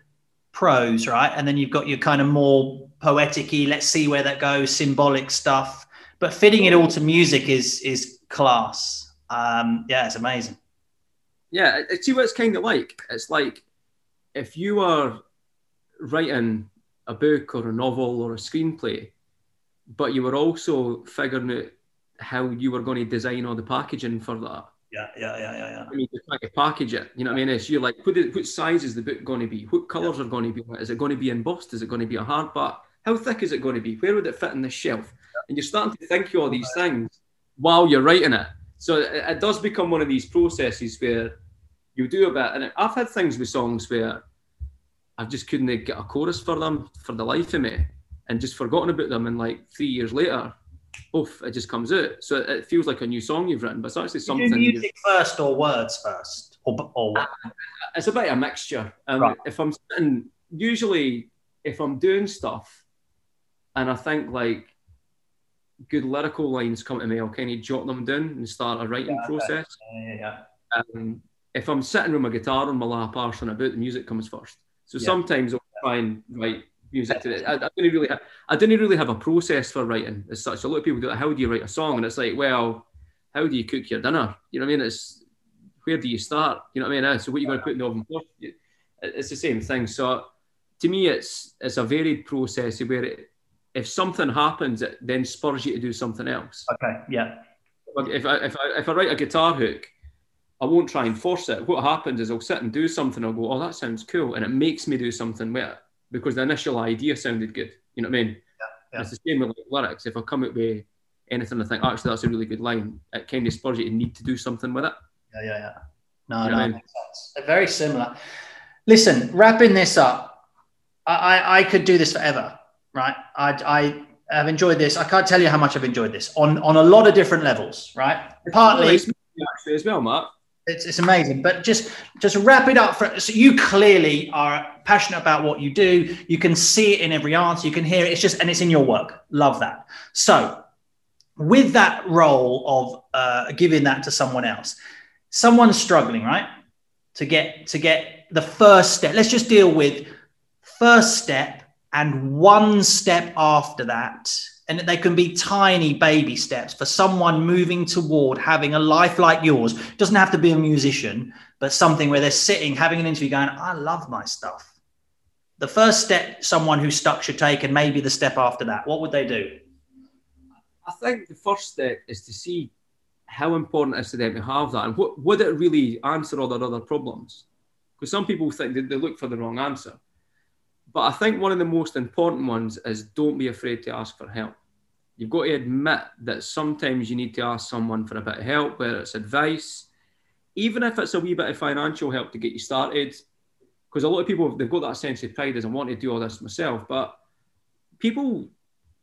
prose, right? And then you've got your kind of more poetic-y, let's see where that goes, symbolic stuff. But fitting it all to music is is class. Um, yeah, it's amazing. yeah, see what it's kind of like. It's like if you are writing a book or a novel or a screenplay, but you were also figuring out how you were going to design all the packaging for that. Yeah, yeah, yeah, yeah, yeah. I mean, to package it, you know what I mean? It's you're like, what, is, what size is the book going to be? What colours are going to be? Is it going to be embossed? Is it going to be a hardback? How thick is it going to be? Where would it fit in the shelf? And you're starting to think of all these things while you're writing it. So it, it does become one of these processes where you do a bit. And I've had things with songs where I just couldn't get a chorus for them for the life of me and just forgotten about them. And like three years later, oof, it just comes out. So it, feels like a new song you've written, but it's actually something. you do music first or words first? Or, or what? it's a bit of a mixture. Um, Right. If I'm sitting, usually if I'm doing stuff, and I think like good lyrical lines come to me, I'll kind of jot them down and start a writing Yeah, process. Yeah, yeah, yeah. Um, if I'm sitting with my guitar on my lap, arsing about, the music comes first. So sometimes I'll try and write music to it. I, I didn't really, ha- I didn't really have a process for writing as such. A lot of people do how do you write a song? And it's like, well, how do you cook your dinner? You know what I mean? It's where do you start? You know what I mean? So what are you going to put in the oven first? It's the same thing. So to me, it's it's a varied process where it, if something happens, it then spurs you to do something else. Okay, yeah. If I, if I if I write a guitar hook, I won't try and force it. What happens is I'll sit and do something. I'll go, oh, that sounds cool, and it makes me do something with it because the initial idea sounded good. You know what I mean? yeah. It's the same with like, lyrics. If I come up with anything, I think actually that's a really good line. It kind of spurs you to need to do something with it. Yeah, yeah, yeah. No, You know no, I mean? makes sense. Very similar. Listen, wrapping this up, I, I, I could do this forever, right? I, I have enjoyed this. I can't tell you how much I've enjoyed this on, on a lot of different levels, right? Partly, actually as well, Matt. It's, it's amazing, but just just wrap it up. For, so you clearly are passionate about what you do. You can see it in every answer. You can hear it. It's just and it's in your work. Love that. So, with that role of uh, giving that to someone else, someone's struggling, right? To get to get the first step. Let's just deal with first step and one step after that. And that they can be tiny baby steps for someone moving toward having a life like yours. Doesn't have to be a musician, but something where they're sitting, having an interview, going, I love my stuff. The first step someone who's stuck should take, and maybe the step after that. What would they do? I think the first step is to see how important it is to them to have that and what would it really answer all their other problems? Because some people think they look for the wrong answer. But I think one of the most important ones is don't be afraid to ask for help. You've got to admit that sometimes you need to ask someone for a bit of help, whether it's advice, even if it's a wee bit of financial help to get you started. Because a lot of people they've got that sense of pride as I want to do all this myself, but people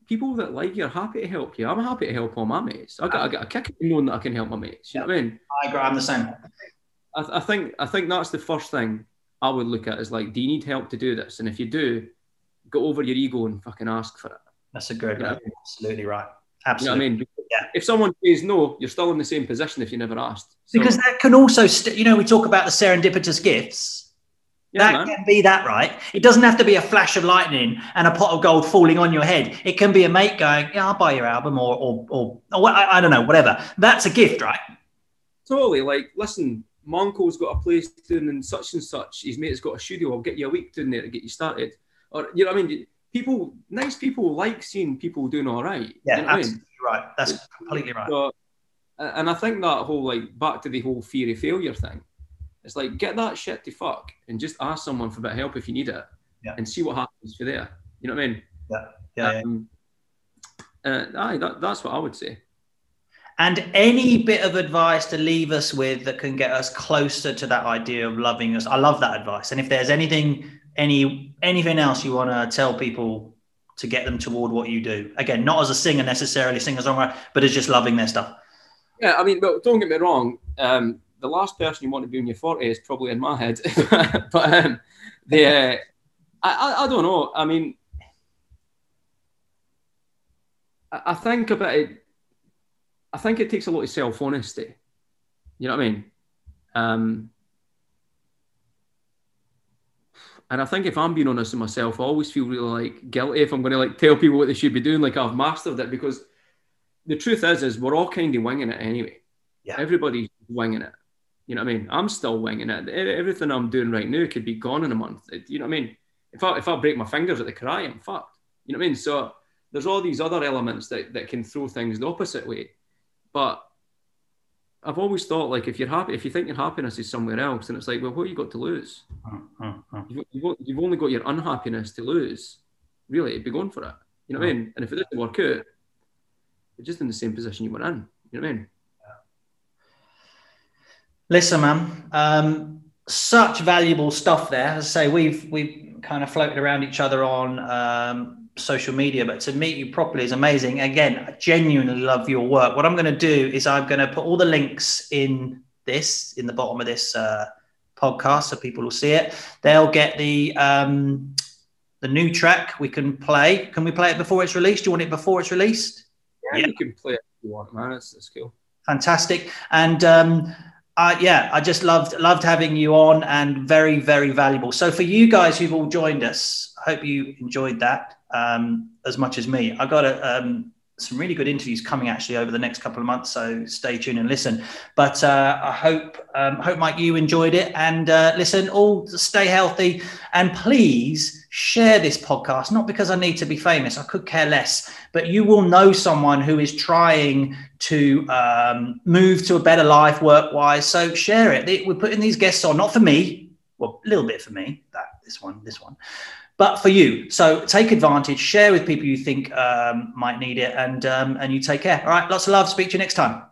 people that like you are happy to help you. I'm happy to help all my mates. I got, I got a kick in knowing that I can help my mates. You know what I mean? I agree. I'm the same. I, I think I think that's the first thing I would look at is like, do you need help to do this? And if you do, go over your ego and fucking ask for it. That's a good. Absolutely right. You know Absolutely. I mean? Yeah. If someone says no, you're still in the same position if you never asked. So, because that can also, st- you know, we talk about the serendipitous gifts. yeah, that man. can be that, right? It doesn't have to be a flash of lightning and a pot of gold falling on your head. It can be a mate going, "Yeah, I'll buy your album," or, or, or, or I, I don't know, whatever. That's a gift, right? totally. Like, listen, Monko's got a place doing and such and such. His mate's got a studio. I'll get you a week doing there to get you started. Or you know what I mean? People, nice people like seeing people doing all right. Yeah, you know absolutely I mean? right. That's completely right. So, and I think that whole like back to the whole fear of failure thing. It's like get that shit to fuck and just ask someone for a bit of help if you need it, yeah. and see what happens for there. You know what I mean? Yeah, yeah. Um, yeah. Uh, aye, that, that's what I would say. And any bit of advice to leave us with that can get us closer to that idea of loving us. I love that advice. And if there's anything, any anything else you want to tell people to get them toward what you do, again, not as a singer necessarily, singer songwriter, but as just loving their stuff. Yeah, I mean, but don't get me wrong. Um, the last person you want to be in your 40s is probably in my head. but um, the, uh, I, I, I, don't know. I mean, I, I think about it. I think it takes a lot of self honesty. You know what I mean? Um, and I think if I'm being honest with myself, I always feel really like guilty if I'm going to like tell people what they should be doing, like I've mastered it. Because the truth is, is we're all kind of winging it anyway. Yeah. Everybody's winging it. You know what I mean? I'm still winging it. Everything I'm doing right now could be gone in a month. You know what I mean? If I if I break my fingers at the cry, I'm fucked. You know what I mean? So there's all these other elements that, that can throw things the opposite way. But I've always thought like if you're happy, if you think your happiness is somewhere else, then it's like, well, what have you got to lose? Uh-huh. You've, you've, you've, only got your unhappiness to lose. Really, It'd be going for it. You know what I mean? And if it doesn't work out, you're just in the same position you were in. You know what I mean? Listen, man, um, such valuable stuff there. As I say, we've we've kind of floated around each other on um, social media, but to meet you properly is amazing. Again, I genuinely love your work. What I'm going to do is I'm going to put all the links in this in the bottom of this uh, podcast, so people will see it. They'll get the um, the new track we can play. Can we play it before it's released? Do you want it before it's released? Yeah, yeah. you can play it if you want, man. It's, it's cool. Fantastic. And um, uh, yeah, I just loved loved having you on and very very valuable. So for you guys who've all joined us, I hope you enjoyed that um, as much as me. I got a, um, some really good interviews coming actually over the next couple of months, so stay tuned and listen. But uh, I hope um, hope Mike you enjoyed it and uh, listen. All stay healthy and please share this podcast. Not because I need to be famous, I could care less. But you will know someone who is trying to um, move to a better life work wise. So share it. We're putting these guests on, not for me, well, a little bit for me, that this one, this one, but for you. So take advantage, share with people you think um, might need it, and um, and you take care. All right, lots of love. Speak to you next time.